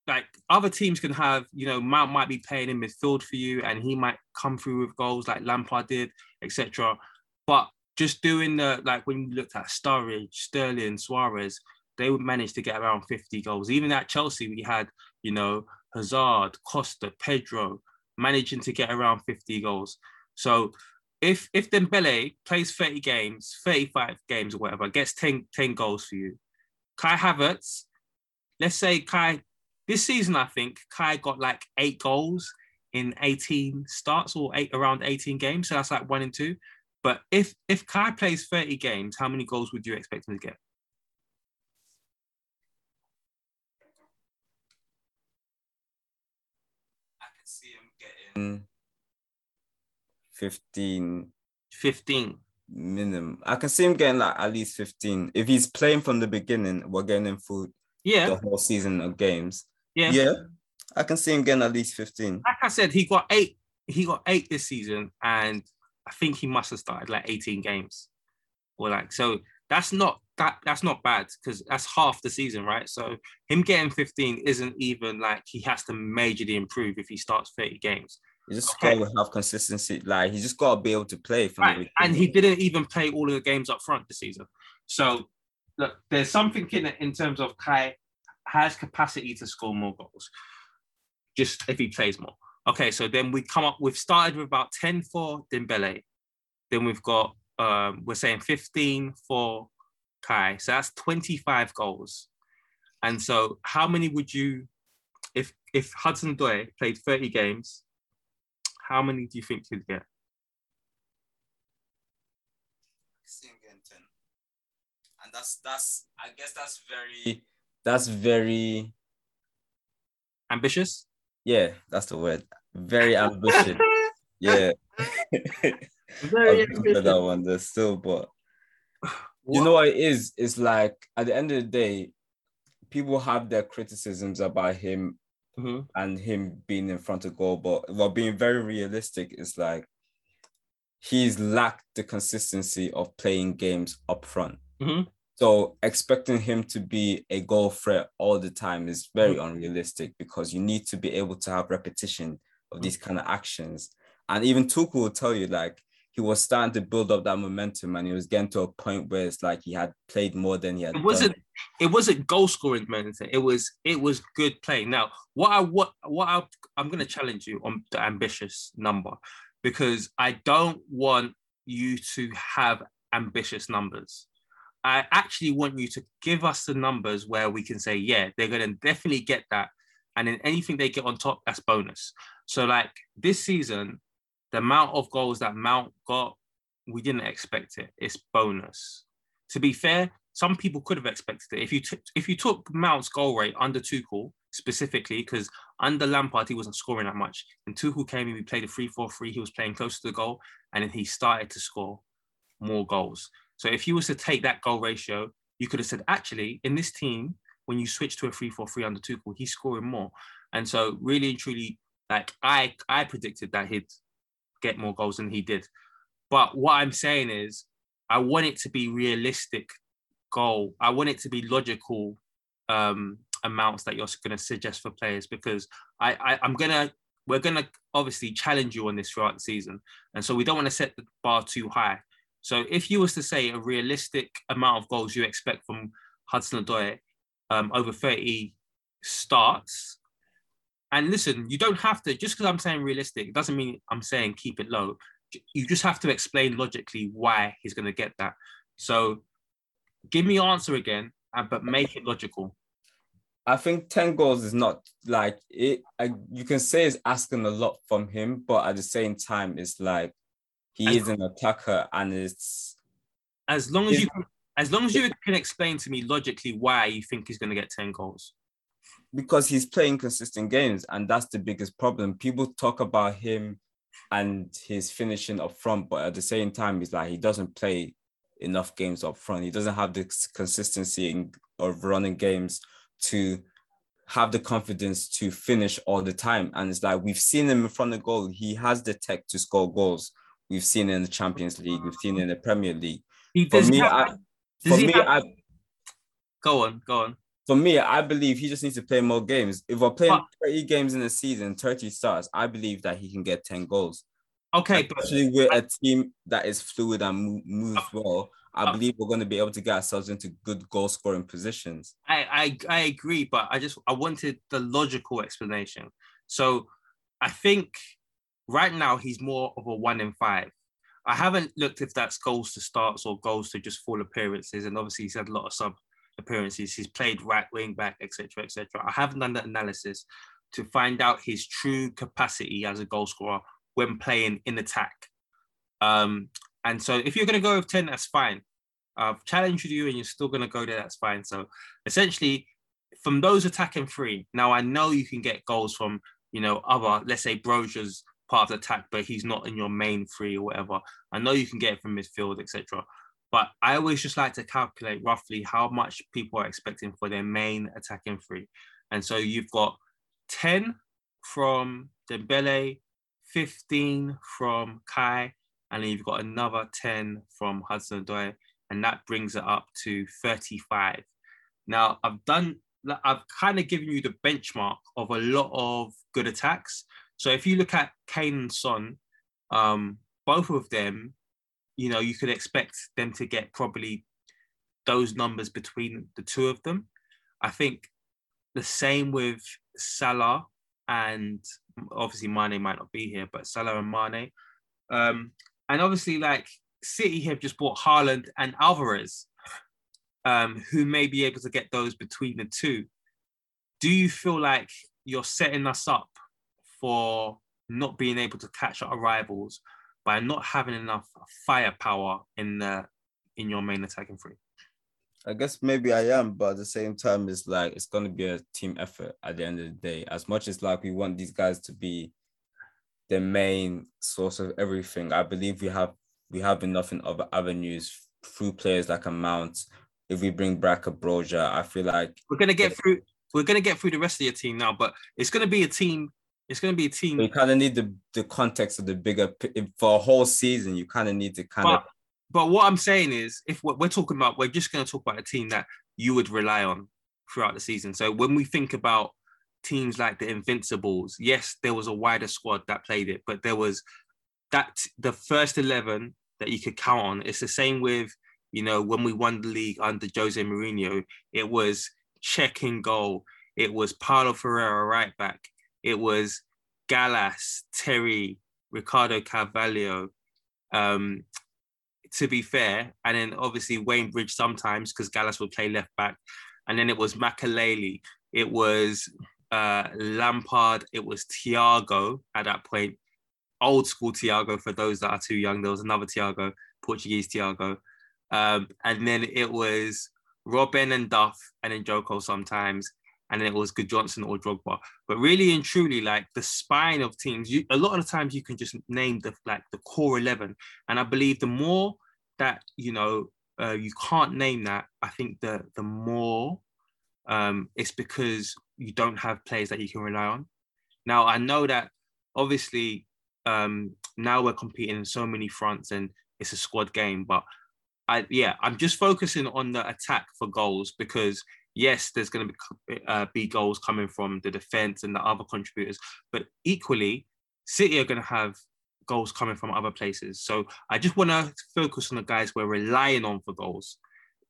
like other teams can have, you know, Mount might be playing in midfield for you and he might come through with goals like Lampard did, etc. But just doing the like when you looked at Sturridge, Sterling, Suarez, they would manage to get around 50 goals. Even at Chelsea, we had, you know, Hazard, Costa, Pedro managing to get around 50 goals. So if if Dembele plays 30 games, 35 games or whatever, gets 10, 10 goals for you, Kai Havertz, let's say Kai, this season, I think Kai got like eight goals in 18 starts or eight around 18 games. So that's like one and two. But if if Kai plays 30 games, how many goals would you expect him to get? I can see him getting mm. 15 15. minimum. I can see him getting like at least 15. If he's playing from the beginning, we're getting him through Yeah, the whole season of games. yeah. Yeah. I can see him getting at least 15. Like I said, he got eight. He got eight this season, and I think he must have started like 18 games, or like so. That's not that. That's not bad because that's half the season, right? So him getting 15 isn't even like he has to majorly improve if he starts 30 games. You just Okay. gotta have consistency. Like he just gotta be able to play from the Right. And he didn't even play all of the games up front this season. So look, there's something in it in terms of Kai has capacity to score more goals, just if he plays more. Okay, so then we come up. We've started with about 10 for Dembele. Then we've got um, we're saying 15 for Kai. So that's 25 goals. And so how many would you if if Hudson Odoi played 30 games, how many do you think he'd get? see him getting 10. And that's that's I guess that's very that's very Ambitious? yeah, that's the word. Very ambitious. <laughs> yeah. Very <laughs> I'll that one there still, but you know what it is? It's like at the end of the day, people have their criticisms about him Mhm. and him being in front of goal, but well, being very realistic, it's like he's lacked the consistency of playing games up front. Mhm. So expecting him to be a goal threat all the time is very unrealistic because you need to be able to have repetition of these kind of actions. And even Tuchel will tell you like he was starting to build up that momentum and he was getting to a point where it's like he had played more than he had It wasn't done. it wasn't goal scoring momentum. It was it was good play. Now, what I what what I, I'm going to challenge you on the ambitious number because I don't want you to have ambitious numbers. I actually want you to give us the numbers where we can say, yeah, they're going to definitely get that, and then anything they get on top, that's bonus. So, like this season, the amount of goals that Mount got, we didn't expect it. It's bonus. To be fair, some people could have expected it. If you took if you took Mount's goal rate under Tuchel specifically, because Under Lampard, he wasn't scoring that much. And Tuchel came in, we played a 3-4-3. He was playing close to the goal, and then he started to score more goals. So if you was to take that goal ratio, you could have said, actually, in this team, when you switch to a 3-4-3 under Tuchel, he's scoring more. And so really and truly, like I I predicted that he'd get more goals than he did. But what I'm saying is I want it to be realistic goal. I want it to be logical um, amounts that you're going to suggest for players because I, I I'm gonna we're gonna obviously challenge you on this throughout the season, and so we don't want to set the bar too high. So if you was to say a realistic amount of goals you expect from Hudson Odoi um, over 30 starts, and listen, you don't have to just because I'm saying realistic, it doesn't mean I'm saying keep it low. You just have to explain logically why he's going to get that. So give me answer again, uh, but make it logical. I think 10 goals is not like it. I, you can say it's asking a lot from him, but at the same time, it's like he as, is an attacker and it's as long as you can, as long as you can explain to me logically why you think he's going to get 10 goals because he's playing consistent games and that's the biggest problem. People talk about him and his finishing up front but at the same time he's like he doesn't play enough games up front. He doesn't have the consistency in, of running games to have the confidence to finish all the time. And it's like we've seen him in front of goal. He has the tech to score goals. We've seen in the champions league. We've seen in the premier league. For me, have, I, for me have, I, go on go on for me, I believe he just needs to play more games. If we're playing but, 30 games in a season, 30 starts, I believe that he can get 10 goals. Okay, but especially with a team that is fluid and moves well, I uh, believe we're going to be able to get ourselves into good goal scoring positions. I, I I agree, but I just I wanted the logical explanation. So I think right now he's more of a one in five. I haven't looked if that's goals to starts or goals to just full appearances, and obviously he's had a lot of sub appearances. He's played right wing back, etc., etc. I haven't done the analysis to find out his true capacity as a goal scorer when playing in attack. Um, and so, if you're going to go with ten, that's fine. I've challenged you, and you're still going to go there. That's fine. So, essentially, from those attacking three, now I know you can get goals from you know other, let's say Broja's part of the attack, but he's not in your main three or whatever. I know you can get it from midfield, etc. But I always just like to calculate roughly how much people are expecting for their main attacking three. And so you've got 10 from Dembele, 15 from Kai, and then you've got another 10 from Hudson Odoi, and that brings it up to 35. Now I've done I've kind of given you the benchmark of a lot of good attacks. So if you look at Kane and Son, um, both of them you know, you could expect them to get probably those numbers between the two of them. I think the same with Salah and obviously Mane might not be here, but Salah and Mane. Um, and obviously, like City have just bought Haaland and Alvarez, um, who may be able to get those between the two. Do you feel like you're setting us up for not being able to catch our rivals by not having enough firepower in the in your main attacking three? I guess maybe I am, but at the same time, it's like it's gonna be a team effort at the end of the day. As much as like we want these guys to be the main source of everything, I believe we have we have enough in other avenues through players like a Mount. If we bring back a Broja, I feel like we're gonna get through. We're gonna get through the rest of your team now, but it's gonna be a team it's going to be a team. you kind of need the, the context of the bigger for a whole season. You kind of need to kind of. But what I'm saying is, if we're, we're talking about, we're just going to talk about a team that you would rely on throughout the season. So when we think about teams like the Invincibles, yes, there was a wider squad that played it, but there was that the first eleven that you could count on. It's the same with you know when we won the league under Jose Mourinho. It was Cech in goal. It was Paulo Ferreira right back. It was Gallas, Terry, Ricardo Carvalho. Um, to be fair, and then obviously Wayne Bridge sometimes because Gallas would play left back, and then it was Makelele, it was uh, Lampard, it was Thiago at that point, old school Thiago for those that are too young. There was another Thiago, Portuguese Thiago, um, and then it was Robben and Duff, and then Joe Cole sometimes, and then it was Gudjohnsen or Drogba. But really and truly, like the spine of teams, you, a lot of the times you can just name the like the core eleven, and I believe the more that you know uh, you can't name that, I think the the more um, it's because you don't have players that you can rely on. Now I know that obviously um, now we're competing in so many fronts and it's a squad game, but I yeah I'm just focusing on the attack for goals because yes, there's going to be, uh, be goals coming from the defense and the other contributors, but equally, City are going to have goals coming from other places. So I just want to focus on the guys we're relying on for goals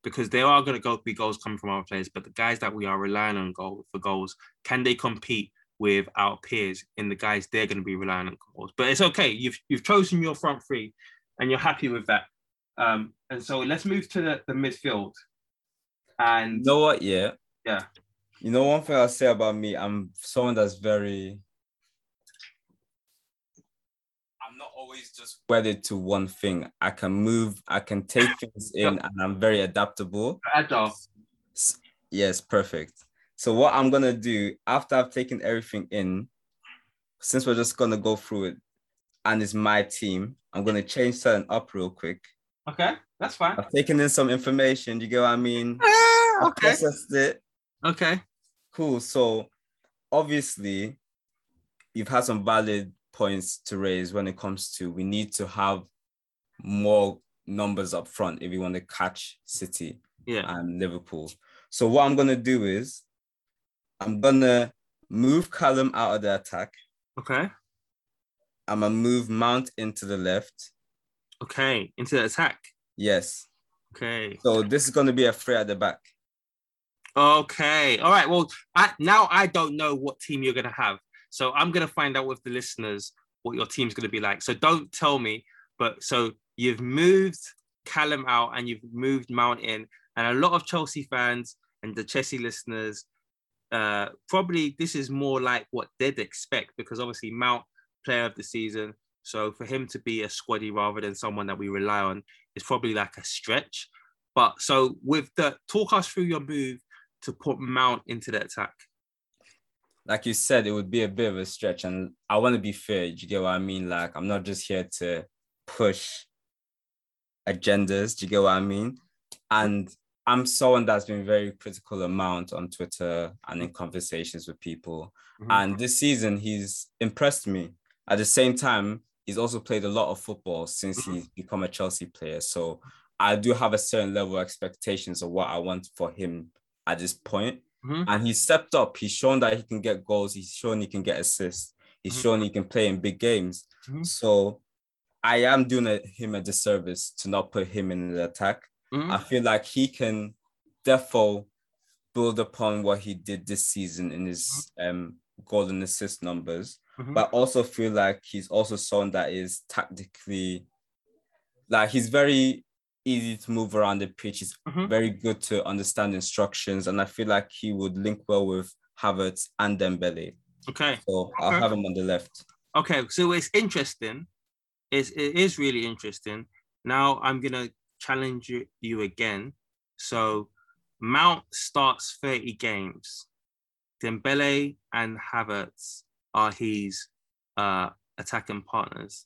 because there are going to go be goals coming from other players, but the guys that we are relying on goal for goals, can they compete with our peers in the guys they're going to be relying on goals? But it's okay. You've you've chosen your front three, and you're happy with that. Um, and so let's move to the, the midfield. And You know what? Yeah. yeah, You know, one thing I'll say about me, I'm someone that's very. I'm not always just wedded to one thing. I can move, I can take things in, and I'm very adaptable. agile. Yes, perfect. So, what I'm gonna do after I've taken everything in, since we're just gonna go through it, and it's my team, I'm gonna change something up real quick. Okay, that's fine. I've taken in some information. You get what I mean? Ah! Okay, processed it. okay. Cool. So obviously, you've had some valid points to raise when it comes to we need to have more numbers up front if we want to catch City Yeah, and Liverpool. So what I'm gonna do is I'm gonna move Callum out of the attack. okay, I'm gonna move Mount into the left. okay. Into the attack. Yes. Okay, So this is gonna be a three at the back. Okay. All right. Well, I, now I don't know what team you're gonna have, so I'm gonna find out with the listeners what your team's gonna be like. So don't tell me. But so you've moved Callum out and you've moved Mount in, and a lot of Chelsea fans and the Chelsea listeners uh, probably this is more like what they'd expect because obviously Mount player of the season. So for him to be a squaddy rather than someone that we rely on is probably like a stretch. But so with the talk us through your move to put Mount into the attack. like you said, it would be a bit of a stretch, and I want to be fair. Do you get what I mean? Like, I'm not just here to push agendas. Do you get what I mean? And I'm someone that's been very critical of Mount on Twitter and in conversations with people. Mm-hmm. And this season, he's impressed me. At the same time, he's also played a lot of football since mm-hmm. he's become a Chelsea player. So I do have a certain level of expectations of what I want for him at this point Mhm. and he's stepped up. He's shown that he can get goals. He's shown he can get assists. He's Mhm. shown he can play in big games. Mhm. So I am doing a, him a disservice to not put him in the attack. Mhm. I feel like he can therefore build upon what he did this season in his um, goal and assist numbers. Mhm. But I also feel like he's also someone that is tactically, like he's very easy to move around the pitch. He's Mhm. very good to understand instructions, and I feel like he would link well with Havertz and Dembele. Okay. So I'll Okay. have him on the left. Okay, so it's interesting. It's, it is really interesting. Now I'm gonna challenge you, you again. So Mount starts 30 games. Dembele and Havertz are his uh, attacking partners.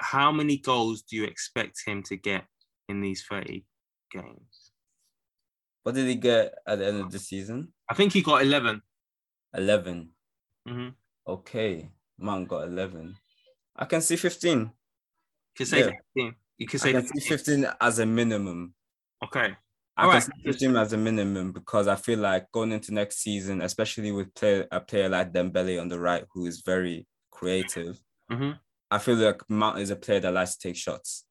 How many goals do you expect him to get in these 30 games? What did he get at the end of the season? I think he got 11. 11. Mm-hmm. Okay. Man got 11. I can see 15. You could say Yeah. 15. You I say can see 15 as a minimum. Okay. I All can right. see 15 as a minimum because I feel like going into next season, especially with player, a player like Dembele on the right, who is very creative, hmm I feel like Mount is a player that likes to take shots.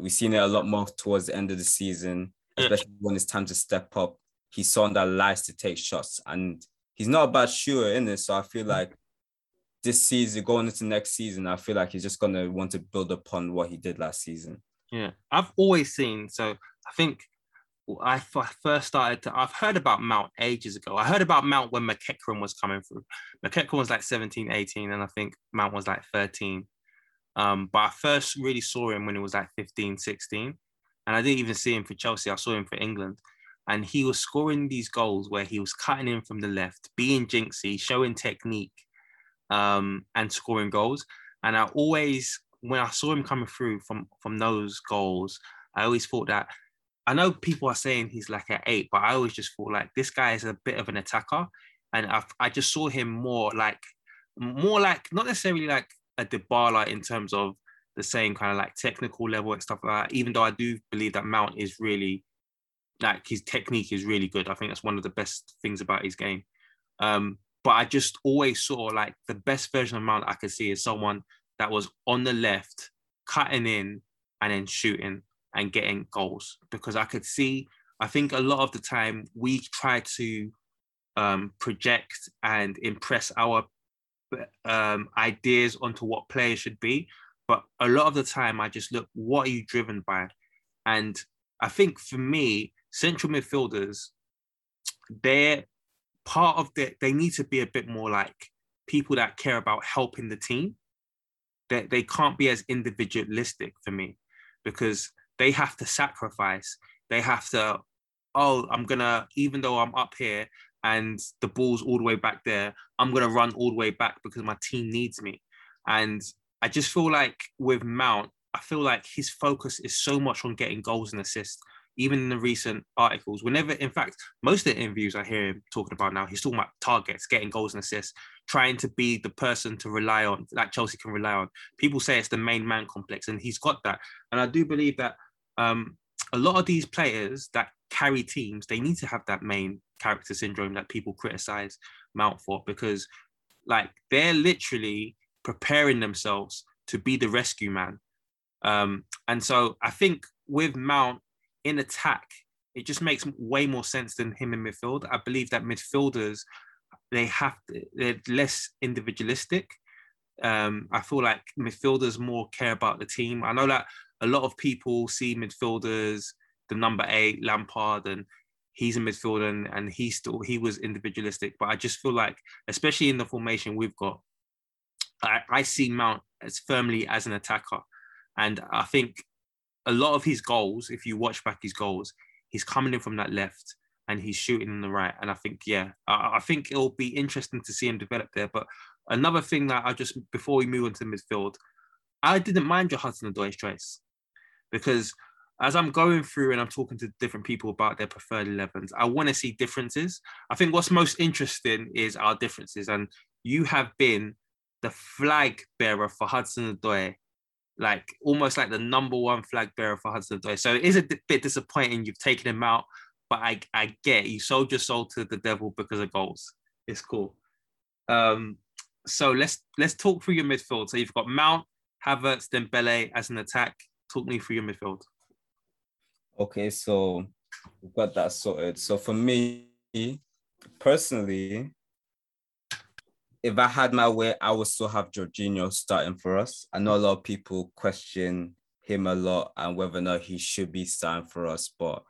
We've seen it a lot more towards the end of the season, especially when it's time to step up. He's someone that likes to take shots, and he's not a bad shooter in it. So I feel like this season, going into next season, I feel like he's just gonna want to build upon what he did last season. Yeah, I've always seen. So I think I first started to. I've heard about Mount ages ago. I heard about Mount when McEachran was coming through. McEachran was like 17, 18, and I think Mount was like 13. Um, but I first really saw him when he was like 15, 16. And I didn't even see him for Chelsea. I saw him for England. and he was scoring these goals where he was cutting in from the left, being jinxy, showing technique, um, and scoring goals. And I always, when I saw him coming through from from those goals, I always thought that. I know people are saying he's like an eight, but I always just thought like this guy is a bit of an attacker, and I, I just saw him more like, more like not necessarily like a Dybala in terms of the same kind of like technical level and stuff like that. Even though I do believe that Mount is really like his technique is really good. I think that's one of the best things about his game. Um, but I just always saw like the best version of Mount I could see is someone that was on the left, cutting in and then shooting and getting goals. Because I could see, I think a lot of the time we try to um, project and impress our um, ideas onto what players should be. But a lot of the time, I just look, what are you driven by? And I think for me, central midfielders, they're part of the, they need to be a bit more like people that care about helping the team. They, they can't be as individualistic for me because they have to sacrifice. They have to, oh, I'm gonna, even though I'm up here and the ball's all the way back there, I'm gonna run all the way back because my team needs me. And I just feel like with Mount, I feel like his focus is so much on getting goals and assists. Even in the recent articles, whenever, in fact, most of the interviews I hear him talking about now, he's talking about targets, getting goals and assists, trying to be the person to rely on, like Chelsea can rely on. People say it's the main man complex, and he's got that. And I do believe that um, a lot of these players that carry teams, they need to have that main character syndrome that people criticize Mount for because, like, they're literally preparing themselves to be the rescue man. Um, and so I think with Mount in attack, it just makes way more sense than him in midfield. I believe that midfielders they have to, they're less individualistic. Um, I feel like midfielders more care about the team. I know that a lot of people see midfielders the number eight Lampard and he's a midfielder and, and he still he was individualistic. But I just feel like, especially in the formation we've got, I, I see Mount as firmly as an attacker. And I think a lot of his goals, if you watch back his goals, he's coming in from that left and he's shooting on the right. And I think, yeah, I, I think it'll be interesting to see him develop there. But another thing that I just, before we move on to the midfield, I didn't mind your Hudson Odoi's choice because as I'm going through and I'm talking to different people about their preferred 11s, I want to see differences. I think what's most interesting is our differences. And you have been the flag bearer for Hudson Odoi, like almost like the number one flag bearer for Hudson Odoi. So it is a bit disappointing you've taken him out, but I, I get you sold your soul to the devil because of goals. It's cool. Um, so let's let's talk through your midfield. So you've got Mount, Havertz, Dembele as an attack. Talk me through your midfield. Okay, so we've got that sorted. So for me, personally, if I had my way, I would still have Jorginho starting for us. I know a lot of people question him a lot and whether or not he should be starting for us, but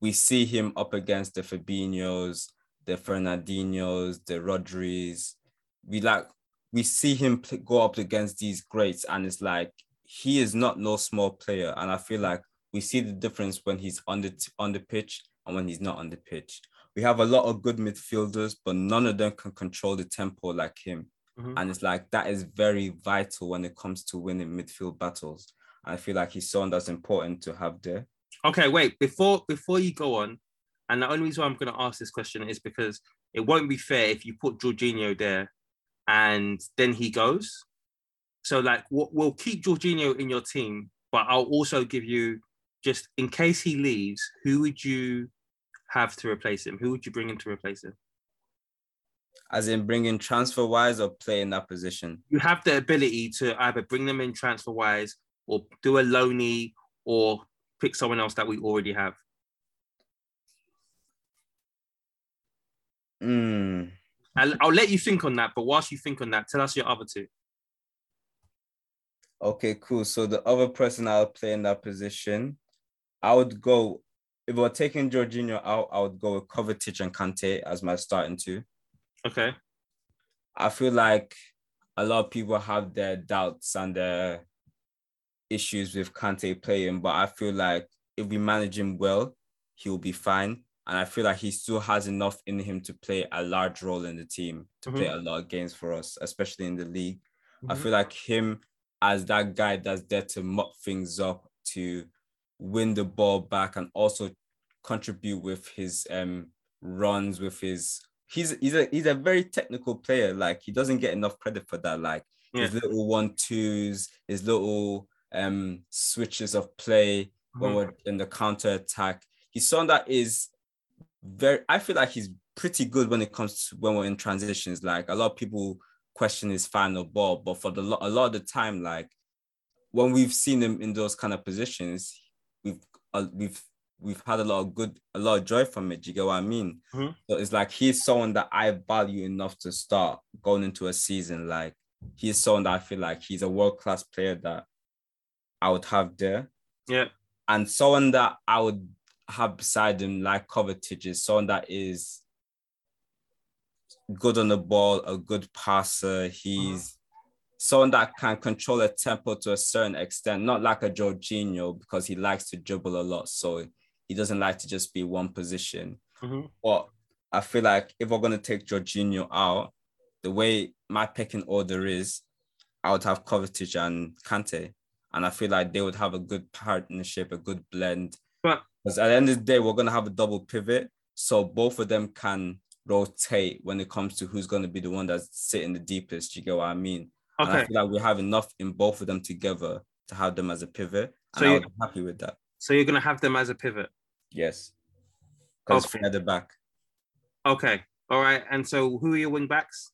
we see him up against the Fabinhos, the Fernandinhos, the Rodris. We like we see him go up against these greats, and it's like he is not no small player. And I feel like we see the difference when he's on the on the pitch and when he's not on the pitch. We have a lot of good midfielders, but none of them can control the tempo like him. Mm-hmm. And it's like that is very vital when it comes to winning midfield battles. I feel like he's someone that's important to have there. Okay, wait before before you go on, and the only reason why I'm going to ask this question is because it won't be fair if you put Jorginho there, and then he goes. So like, we'll keep Jorginho in your team, but I'll also give you just in case he leaves, who would you have to replace him? Who would you bring in to replace him? As in bringing transfer wise or play in that position? You have the ability to either bring them in transfer wise or do a loanee or pick someone else that we already have. Mm. I'll, I'll let you think on that, but whilst you think on that, tell us your other two. Okay, cool. So the other person I'll play in that position I would go if we're taking Jorginho out, I would go with Kovacic and Kante as my starting two. Okay. I feel like a lot of people have their doubts and their issues with Kante playing, but I feel like if we manage him well, he'll be fine. and I feel like he still has enough in him to play a large role in the team, to play mm-hmm. a lot of games for us, especially in the league. I mm-hmm. feel like him as that guy that's there to mop things up, to win the ball back, and also contribute with his um runs, with his he's he's a he's a very technical player. Like he doesn't get enough credit for that. Like Yeah. his little one twos, his little um switches of play when Mhm. we're in the counter attack. He's someone that is very. I feel like he's pretty good when it comes to when we're in transitions. Like a lot of people question his final ball, but for the a lot of the time, like when we've seen him in those kind of positions, we've uh, we've we've had a lot of good, a lot of joy from it. Do you get what I mean? Mhm. So it's like he's someone that I value enough to start going into a season. Like he's someone that I feel like he's a world class player that I would have there Yeah. and someone that I would have beside him, like Kovacic, is someone that is good on the ball, a good passer. He's someone that can control a tempo to a certain extent, not like a Jorginho because he likes to dribble a lot. So he doesn't like to just be one position. Mhm. But I feel like if we're going to take Jorginho out, the way my pecking order is, I would have Kovacic and Kante. And I feel like they would have a good partnership, a good blend. Because at the end of the day, we're going to have a double pivot. So both of them can rotate when it comes to who's going to be the one that's sitting the deepest. You get what I mean? And I okay. feel like we have enough in both of them together to have them as a pivot. So I you- would be happy with that. So you're gonna have them as a pivot. Yes. Because Okay. at the back. Okay. All right. And so who are your wing backs?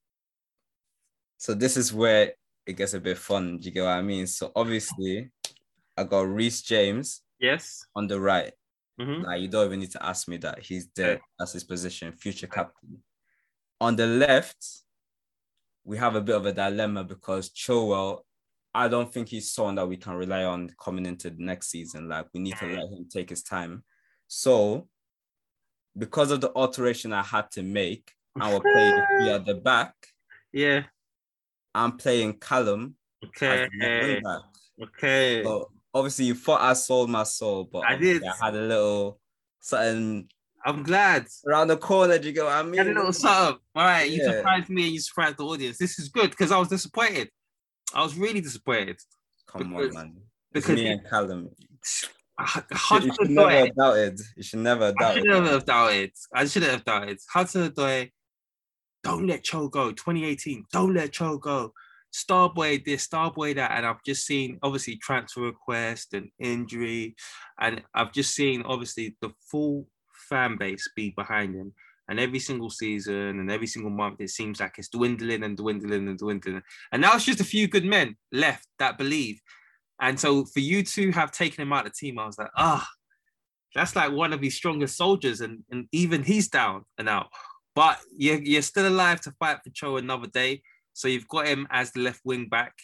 So this is where it gets a bit fun. Do you get what I mean? So obviously, I got Reece James Yes. on the right. Mhm. Now you don't even need to ask me that. He's there. That's his position, future captain. On the left, we have a bit of a dilemma because Chilwell, I don't think he's someone that we can rely on coming into the next season. Like we need to mm. let him take his time. So, because of the alteration I had to make, I will play the at the back. Yeah. I'm playing Callum Okay. Okay. So obviously you thought I sold my soul, but I did. I had a little something I'm glad. around the corner. You what I had a mean? little something. All right. You Yeah. surprised me and you surprised the audience. This is good because I was disappointed. I was really disappointed. Come because- on, man. It's because me and Callum. <sighs> Should, Hudson you should never have doubted. You should never have I doubted. shouldn't have doubted. I shouldn't have doubted. Hudson Odoi, don't let Cho go. 2018, don't let Cho go. Starboy this, Starboy that, and I've just seen obviously transfer request and injury, and I've just seen obviously the full fan base be behind him. And every single season and every single month, it seems like it's dwindling and dwindling and dwindling. And now it's just a few good men left that believe. And so for you to have taken him out of the team, I was like, ah, that's like one of his strongest soldiers, and, and even he's down and out. But you're, you're still alive to fight for Cho another day. So you've got him as the left wing back,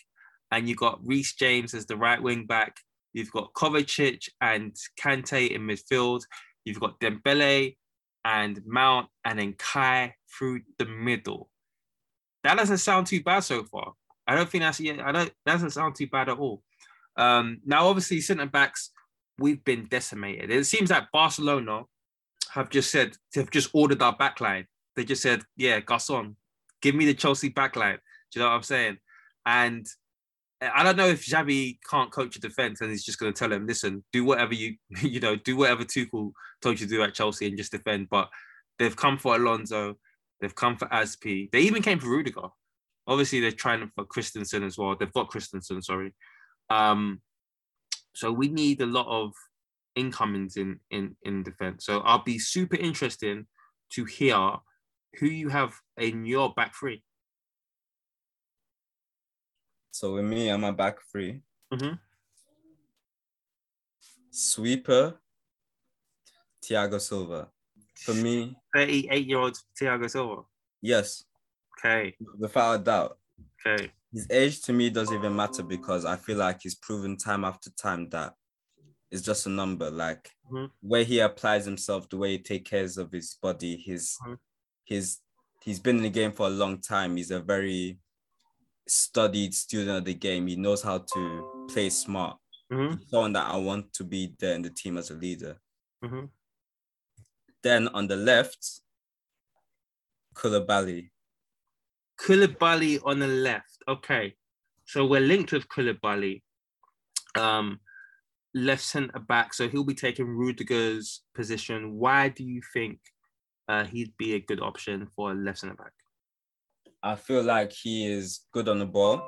and you've got Reece James as the right wing back. You've got Kovacic and Kante in midfield. You've got Dembele and Mount, and then Kai through the middle. That doesn't sound too bad so far. I don't think that's yeah. I don't. That doesn't sound too bad at all. Um, now, obviously, centre backs we've been decimated. It seems like Barcelona have just said they've just ordered our backline. They just said, "Yeah, Garçon, give me the Chelsea backline." Do you know what I'm saying? And I don't know if Xavi can't coach a defense and he's just going to tell him, "Listen, do whatever you <laughs> you know, do whatever Tuchel told you to do at Chelsea and just defend." But they've come for Alonso, they've come for Azpi, they even came for Rudiger. Obviously, they're trying for Christensen as well. They've got Christensen, sorry. Um, so we need a lot of incomings in in in defense. So I'll be super interested to hear who you have in your back three. So with me, I'm a back three. Mhm. Sweeper, Thiago Silva. For me, 38 year old Thiago Silva. yes, Okay, without a doubt. okay. His age to me doesn't even matter because I feel like he's proven time after time that it's just a number. Like Mhm. where he applies himself, the way he takes care of his body, his Mhm. his he's been in the game for a long time. He's a very studied student of the game. He knows how to play smart. Mhm, He's someone that I want to be there in the team as a leader. mhm. Then on the left, Koulibaly. Koulibaly on the left. Okay. So we're linked with Koulibaly. Um, left centre back. So he'll be taking Rudiger's position. Why do you think uh, he'd be a good option for left centre back? I feel like he is good on the ball,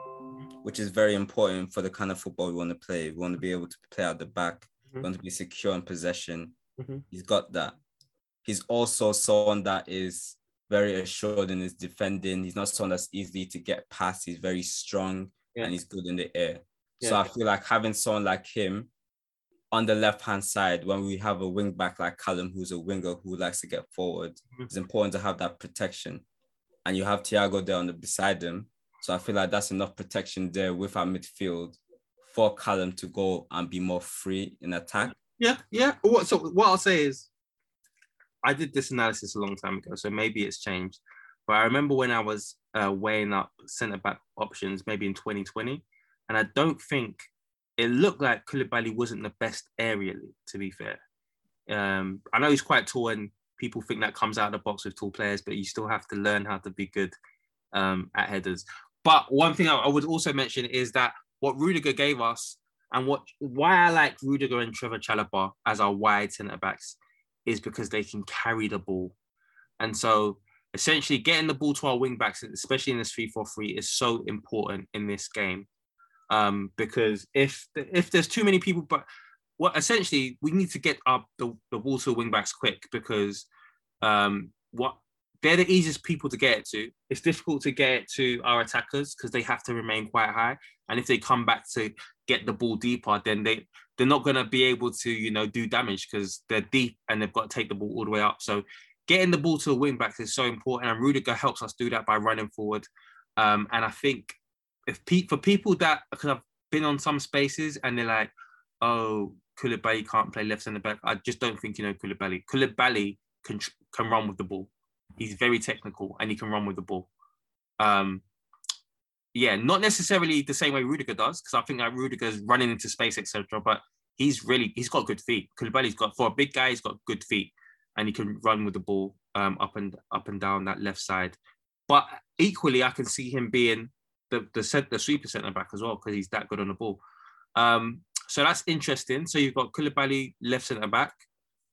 which is very important for the kind of football we want to play. We want to be able to play out the back, we want to be secure in possession. Mhm. He's got that. He's also someone that is very assured in his defending. He's not someone that's easy to get past. He's very strong Yeah. and he's good in the air. So I feel like having someone like him on the left hand side when we have a wing back like Callum, who's a winger who likes to get forward, Mhm. it's important to have that protection. And you have Thiago there on the beside him. So I feel like that's enough protection there with our midfield for Callum to go and be more free in attack. Yeah, yeah. So what I'll say is I did this analysis a long time ago, so maybe it's changed. But I remember when I was uh, weighing up centre back options, maybe in 2020, and I don't think it looked like Koulibaly wasn't the best aerially, to be fair. Um, I know he's quite tall, and people think that comes out of the box with tall players, but you still have to learn how to be good um, at headers. But one thing I, would also mention is that what Rudiger gave us and what why I like Rudiger and Trevor Chalobah as our wide centre backs is because they can carry the ball. And so essentially getting the ball to our wing backs, especially in this 3-4-3, is so important in this game. Um, because if if there's too many people, but what essentially we need to get up the, the ball to the wing backs quick because um, what they're the easiest people to get to. It's difficult to get to our attackers because they have to remain quite high. And if they come back to get the ball deeper, then they they're not gonna be able to you know do damage because they're deep and they've got to take the ball all the way up. So getting the ball to the wing backs is so important, and Rudiger helps us do that by running forward. Um, and I think if pe- for people that because I've been on some spaces and they're like, oh, Koulibaly can't play left centre back. I just don't think you know Koulibaly. Koulibaly can can run with the ball. He's very technical and he can run with the ball. Um, yeah, not necessarily the same way Rudiger does, because I think that Rudiger's running into space, etc. But he's really he's got good feet. Koulibaly's got for a big guy, he's got good feet, and he can run with the ball um, up and up and down that left side. But equally, I can see him being the the, the sweeper centre back as well because he's that good on the ball. Um, so that's interesting. So you've got Koulibaly left centre back,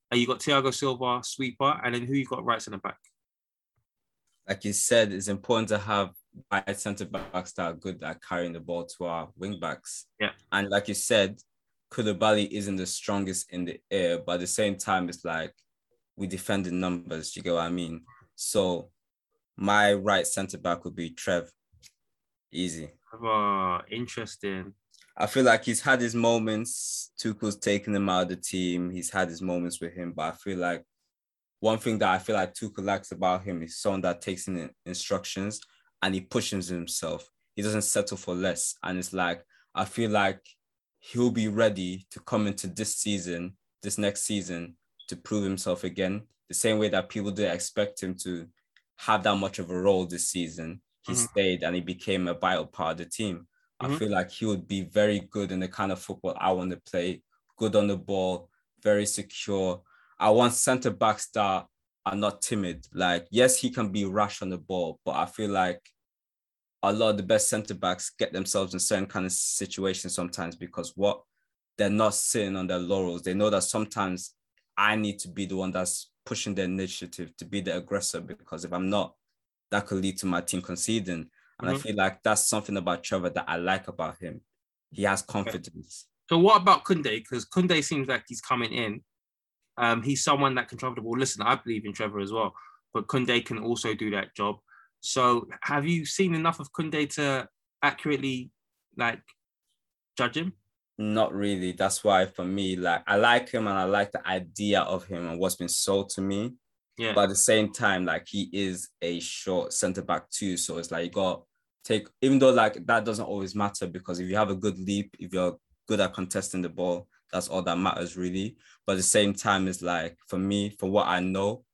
and you've got Thiago Silva sweeper, and then who you got right centre back? Like you said, it's important to have wide centre backs that are good at carrying the ball to our wing backs. Yeah. And like you said, Koulibaly isn't the strongest in the air, but at the same time, it's like we defend in numbers. You get what I mean? So my right centre back would be Trev. Easy. Oh, interesting. I feel like he's had his moments. Tuchel's taken him out of the team. He's had his moments with him, but I feel like one thing that I feel like Tuchel likes about him is someone that takes in instructions and he pushes himself. He doesn't settle for less. And it's like, I feel like he'll be ready to come into this season, this next season, to prove himself again. The same way that people didn't expect him to have that much of a role this season. He Mhm. stayed and he became a vital part of the team. I Mhm. feel like he would be very good in the kind of football I want to play, good on the ball, very secure. I want centre backs that are not timid. Like, yes, he can be rash on the ball, but I feel like a lot of the best centre backs get themselves in certain kind of situations sometimes because what they're not sitting on their laurels. They know that sometimes I need to be the one that's pushing the initiative to be the aggressor because if I'm not, that could lead to my team conceding. And I Mhm. feel like that's something about Trevor that I like about him. He has confidence. So what about Kounde? Because Kounde seems like he's coming in. Um, he's someone that can travel the ball. Listen, I believe in Trevor as well, but Kounde can also do that job. So have you seen enough of Kounde to accurately like judge him? Not really. That's why for me, like I like him and I like the idea of him and what's been sold to me. Yeah. But at the same time, like he is a short centre back too. So it's like you got take even though like that doesn't always matter because if you have a good leap, if you're good at contesting the ball, that's all that matters really. But at the same time, it's like for me, for what I know,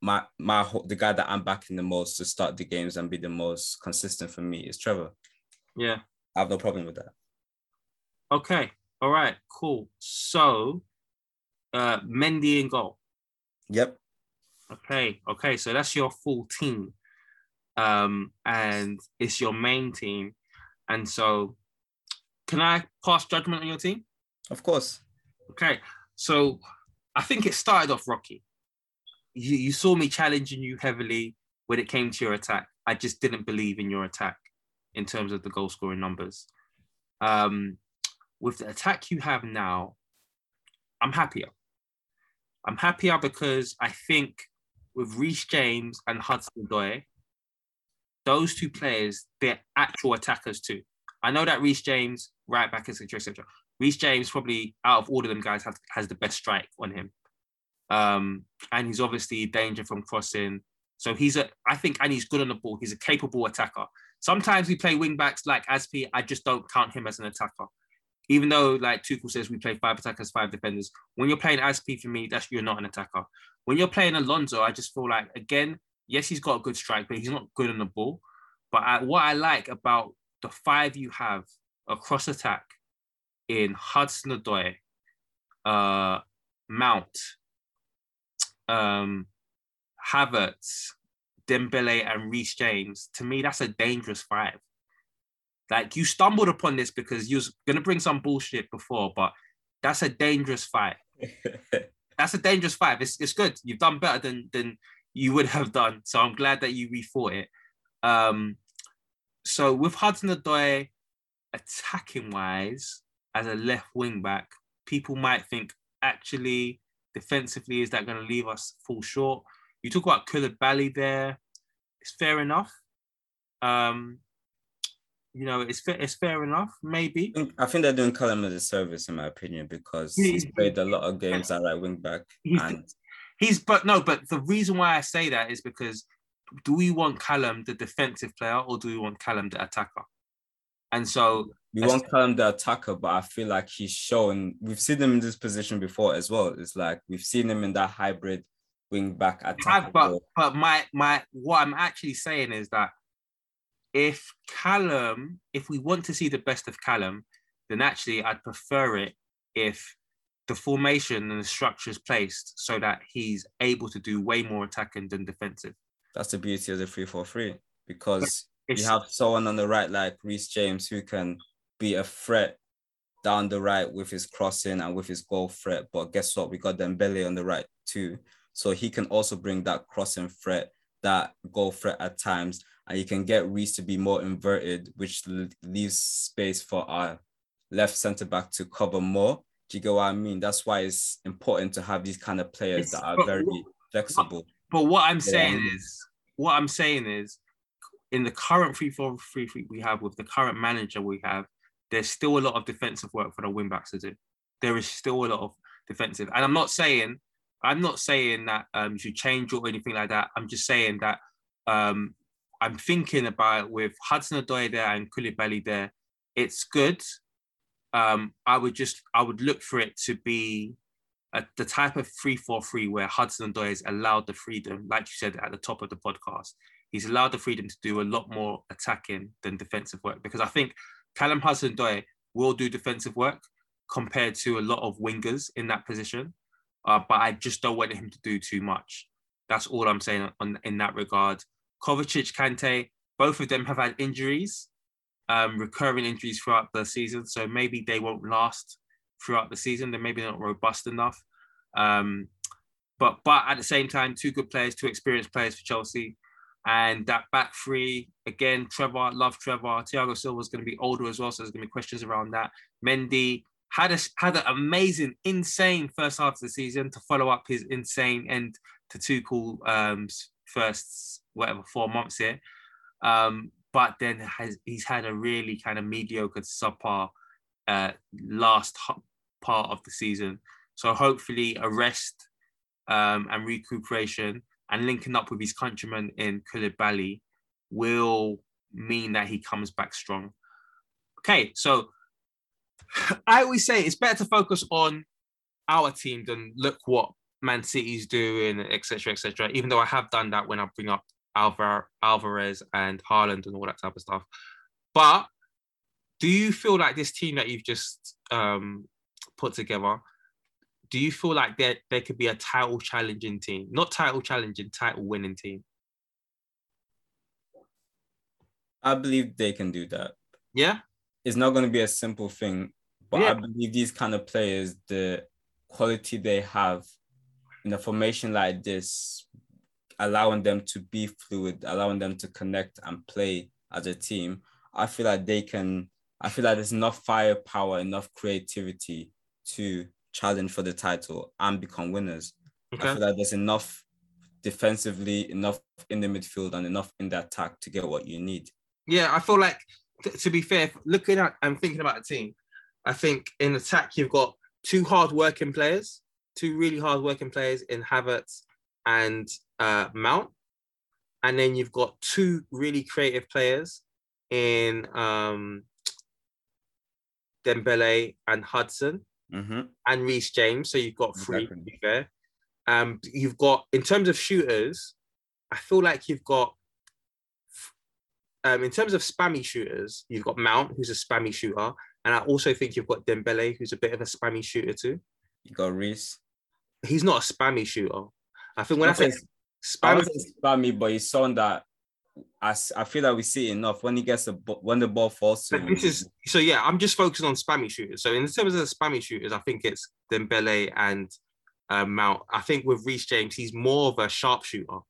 my my the guy that I'm backing the most to start the games and be the most consistent for me is Trevor. yeah. I have no problem with that. Okay. All right. Cool. So, uh, Mendy in goal. Yep. Okay, okay, so that's your full team, um, and it's your main team, and so can I pass judgment on your team? Of course. Okay, so I think it started off rocky. You, you saw me challenging you heavily when it came to your attack. I just didn't believe in your attack in terms of the goal scoring numbers. Um, with the attack you have now, I'm happier. I'm happier because I think with Reece James and Hudson Odoi, those two players, they're actual attackers too. I know that Reece James, right back, etc., etc. Reece James probably out of all of them guys has, has the best strike on him, um, and he's obviously danger from crossing. So he's a, I think, and he's good on the ball. He's a capable attacker. Sometimes we play wing backs like Azpi. I just don't count him as an attacker. Even though, like Tuchel says, we play five attackers, five defenders. When you're playing Azpi, for me, that's you're not an attacker. When you're playing Alonso, I just feel like again, yes, he's got a good strike, but he's not good on the ball. But I, what I like about the five you have across attack in Hudson Odoi, uh, Mount, um, Havertz, Dembele, and Reece James, to me, that's a dangerous five. Like you stumbled upon this because you was gonna bring some bullshit before, but that's a dangerous fight. <laughs> that's a dangerous fight. It's, it's good. You've done better than than you would have done. So I'm glad that you refought it. Um, so with Hudson Odoi, attacking wise, as a left wing back, people might think actually defensively is that going to leave us fall short? You talk about Koulibaly there. It's fair enough. Um, you know, it's fair, it's fair enough, maybe. I think, they're doing Callum a disservice, in my opinion, because he's played a lot of games at right wing back. He's, and he's, but no, but the reason why I say that is because do we want Callum the defensive player or do we want Callum the attacker? And so we won't call him the attacker, but I feel like he's shown we've seen him in this position before as well. It's like we've seen him in that hybrid wing back attack. But but my my what I'm actually saying is that if Callum, if we want to see the best of Callum, then actually I'd prefer it if the formation and the structure is placed so that he's able to do way more attacking than defensive. That's the beauty of the 3 4 3 because you have someone on the right like Reece James who can be a threat down the right with his crossing and with his goal threat. But guess what? We got Dembele on the right too. So he can also bring that crossing threat, that goal threat at times. And you can get Reece to be more inverted, which leaves space for our left centre back to cover more. Do you get what I mean? That's why it's important to have these kind of players it's, that are very flexible. But what I'm saying is, what I'm saying is, in the current 3 4 3 we have with the current manager we have, there's still a lot of defensive work for the wing backs to do. There is still a lot of defensive, and I'm not saying I'm not saying that um, you should change or anything like that. I'm just saying that um, I'm thinking about with Hudson Odoi there and Koulibaly there. It's good. Um, I would just I would look for it to be a, the type of three four three where Hudson Odoi is allowed the freedom, like you said at the top of the podcast. He's allowed the freedom to do a lot more attacking than defensive work because I think Callum Hudson-Odoi will do defensive work compared to a lot of wingers in that position, uh, but I just don't want him to do too much. That's all I'm saying on, in that regard. Kovacic, Kante, both of them have had injuries, um, recurring injuries throughout the season, so maybe they won't last throughout the season. They're maybe not robust enough. Um, but but at the same time, two good players, two experienced players for Chelsea. And that back three, again, Trevor, love Trevor. Thiago Silva is going to be older as well, so there's going to be questions around that. Mendy had a, had an amazing, insane first half of the season to follow up his insane end to Tuchel um, first, whatever, four months here. Um, but then has he's had a really kind of mediocre subpar uh, last part of the season. So hopefully a rest um, and recuperation and linking up with his countrymen in Koulibaly will mean that he comes back strong. Okay, so I always say it's better to focus on our team than look what Man City's doing, etc., etc. Even though I have done that when I bring up Alvar, Alvarez and Haaland and all that type of stuff. But do you feel like this team that you've just um, put together do you feel like there there could be a title challenging team, not title challenging, title winning team? I believe they can do that. Yeah, It's not going to be a simple thing, but Yeah. I believe these kind of players, the quality they have in a formation like this, allowing them to be fluid, allowing them to connect and play as a team, I feel like they can. I feel like there's enough firepower, enough creativity to challenge for the title and become winners. I feel like there's enough defensively, enough in the midfield, and enough in the attack to get what you need. Yeah, I feel like t- to be fair, looking at and thinking about the team, I think in attack you've got two hard-working players, two really hard-working players in Havertz and uh, Mount, and then you've got two really creative players in um, Dembele and Hudson hmm and Reece James. So you've got three. To be fair, um, you've got in terms of shooters, I feel like you've got. Um, in terms of spammy shooters, you've got Mount, who's a spammy shooter, and I also think you've got Dembele, who's a bit of a spammy shooter too. You got Reece. He's not a spammy shooter. I think when I Okay, say I spammy, spammy, but he's someone that i feel like we see enough when he gets the when the ball falls to But this is so yeah. I'm just focusing on spammy shooters. So in terms of the spammy shooters, I think it's Dembele and uh, Mount. I think with Reece James, he's more of a sharpshooter.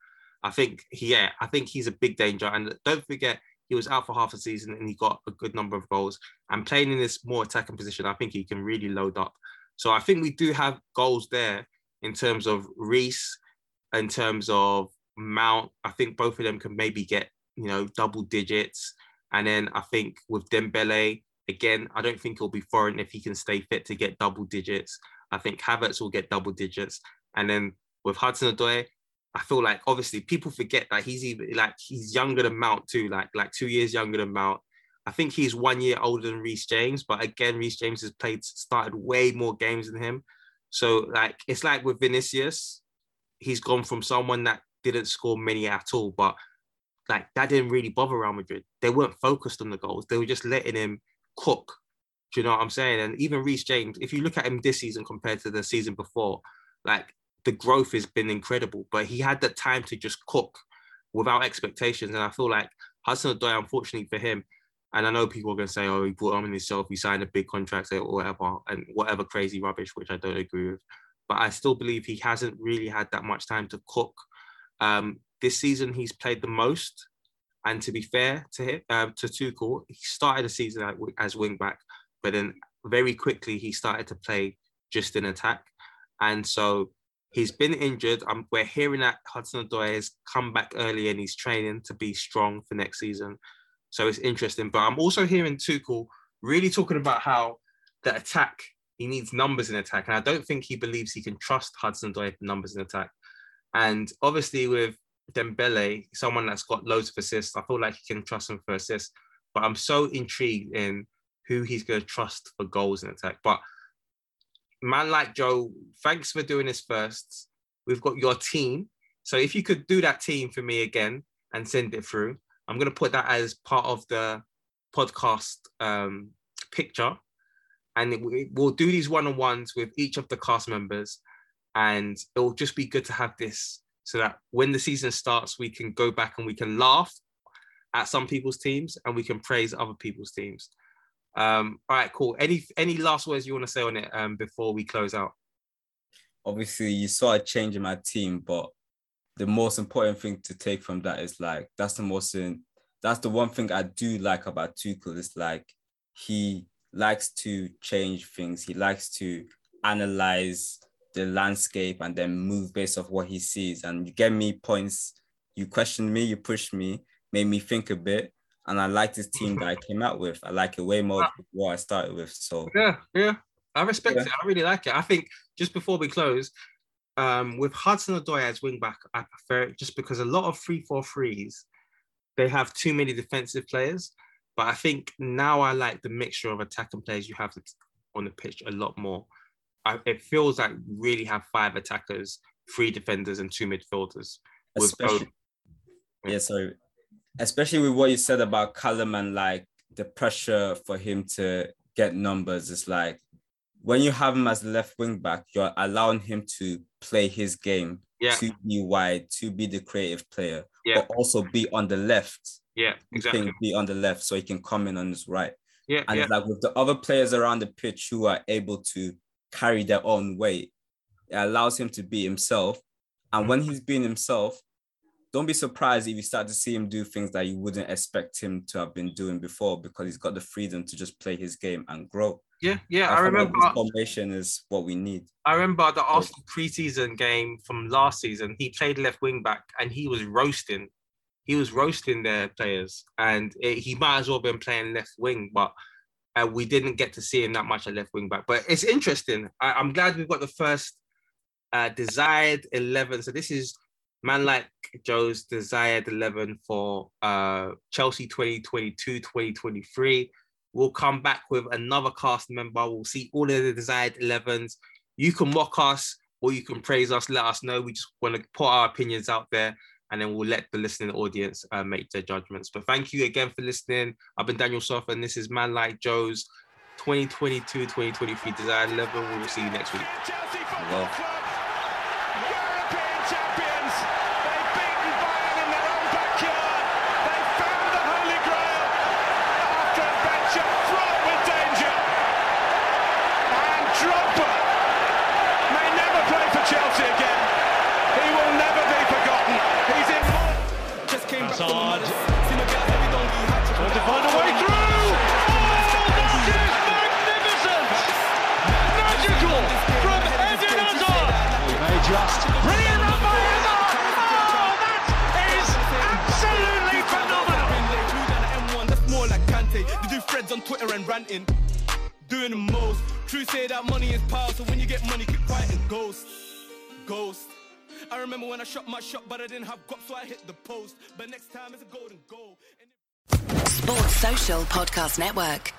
I think he, yeah, I think he's a big danger. And don't forget, he was out for half a season and he got a good number of goals. And playing in this more attacking position, I think he can really load up. So I think we do have goals there in terms of Reece, in terms of Mount. I think both of them can maybe get you know double digits. And then I think with Dembele, again, I don't think he'll be foreign if he can stay fit to get double digits. I think Havertz will get double digits. And then with Hudson Odoi, I feel like obviously people forget that he's even like he's younger than Mount too, like like two years younger than Mount. I think he's one year older than Reece James, but again, Reece James has played started way more games than him. So like it's like with Vinicius, he's gone from someone that didn't score many at all, but like that didn't really bother Real Madrid. They weren't focused on the goals. They were just letting him cook. Do you know what I'm saying? And even Reece James, if you look at him this season compared to the season before, like the growth has been incredible. But he had the time to just cook without expectations. And I feel like Hudson Odoi, unfortunately for him, and I know people are going to say, oh, he brought on himself, he signed a big contract or whatever, and whatever crazy rubbish, which I don't agree with. But I still believe he hasn't really had that much time to cook. Um, this season, he's played the most. And to be fair to him, um, to Tuchel, he started the season as wing back, but then very quickly he started to play just in attack. And so he's been injured. Um, we're hearing that Hudson Odoi has come back early and he's training to be strong for next season. So it's interesting. But I'm also hearing Tuchel really talking about how the attack, he needs numbers in attack. And I don't think he believes he can trust Hudson Odoi numbers in attack. And obviously with Dembele, someone that's got loads of assists, I feel like he can trust him for assists. But I'm so intrigued in who he's going to trust for goals in attack. But man like Joe, thanks for doing this first. We've got your team. So if you could do that team for me again and send it through, I'm going to put that as part of the podcast um, picture. And we'll do these one on ones with each of the cast members. And it'll just be good to have this so that when the season starts, we can go back and we can laugh at some people's teams and we can praise other people's teams. Um, all right, cool. Any any last words you want to say on it um, before we close out? obviously you saw a change in my team, but the most important thing to take from that is like that's the most in, that's the one thing I do like about Tuchel is like he likes to change things. He likes to analyze the landscape and then move based off what he sees. And you get me points, you question me, you push me, made me think a bit. And I like this team that I came out with. I like it way more than what I started with. So Yeah, yeah. I respect Yeah. it. I really like it. I think just before we close, um, with Hudson Odoi as wing back, I prefer it just because a lot of three four threes, they have too many defensive players. But I think now I like the mixture of attacking players you have on the pitch a lot more. I, it feels like really have five attackers, three defenders, and two midfielders. With both, especially yeah, sorry. Especially with what you said about Callum and like the pressure for him to get numbers. It's like when you have him as left wing back, you're allowing him to play his game, Yeah. to be wide, to be the creative player, Yeah. but also be on the left. Yeah, He exactly. can be on the left so he can come in on his right. Yeah, And yeah. like with the other players around the pitch who are able to carry their own weight, it allows him to be himself. And mm-hmm. when he's being himself, don't be surprised if you start to see him do things that you wouldn't expect him to have been doing before because he's got the freedom to just play his game and grow. Yeah, yeah. I like remember. this formation is what we need. I remember the Arsenal preseason game from last season. He played left wing back and he was roasting. He was roasting their players, and it, he might as well have been playing left wing, but uh, we didn't get to see him that much at left wing back. But it's interesting. I, I'm glad we've got the first uh, desired eleven. So this is man like Joe's desired eleven for uh, Chelsea 2022-2023. We'll come back with another cast member. We'll see all of the desired 11s. You can mock us or you can praise us. Let us know. We just want to put our opinions out there and then we'll let the listening audience uh, make their judgments. But thank you again for listening. I've been Daniel Soff and this is Man Like Joe's 2022-2023 Desired 11. We will see you next week. Chelsea Twitter and ranting. Doing the most. True say that money is power, so when you get money, keep and ghost. Ghost. I remember when I shot my shot, but I didn't have guap, so I hit the post. But next time it's a golden goal. Sports Social Podcast Network.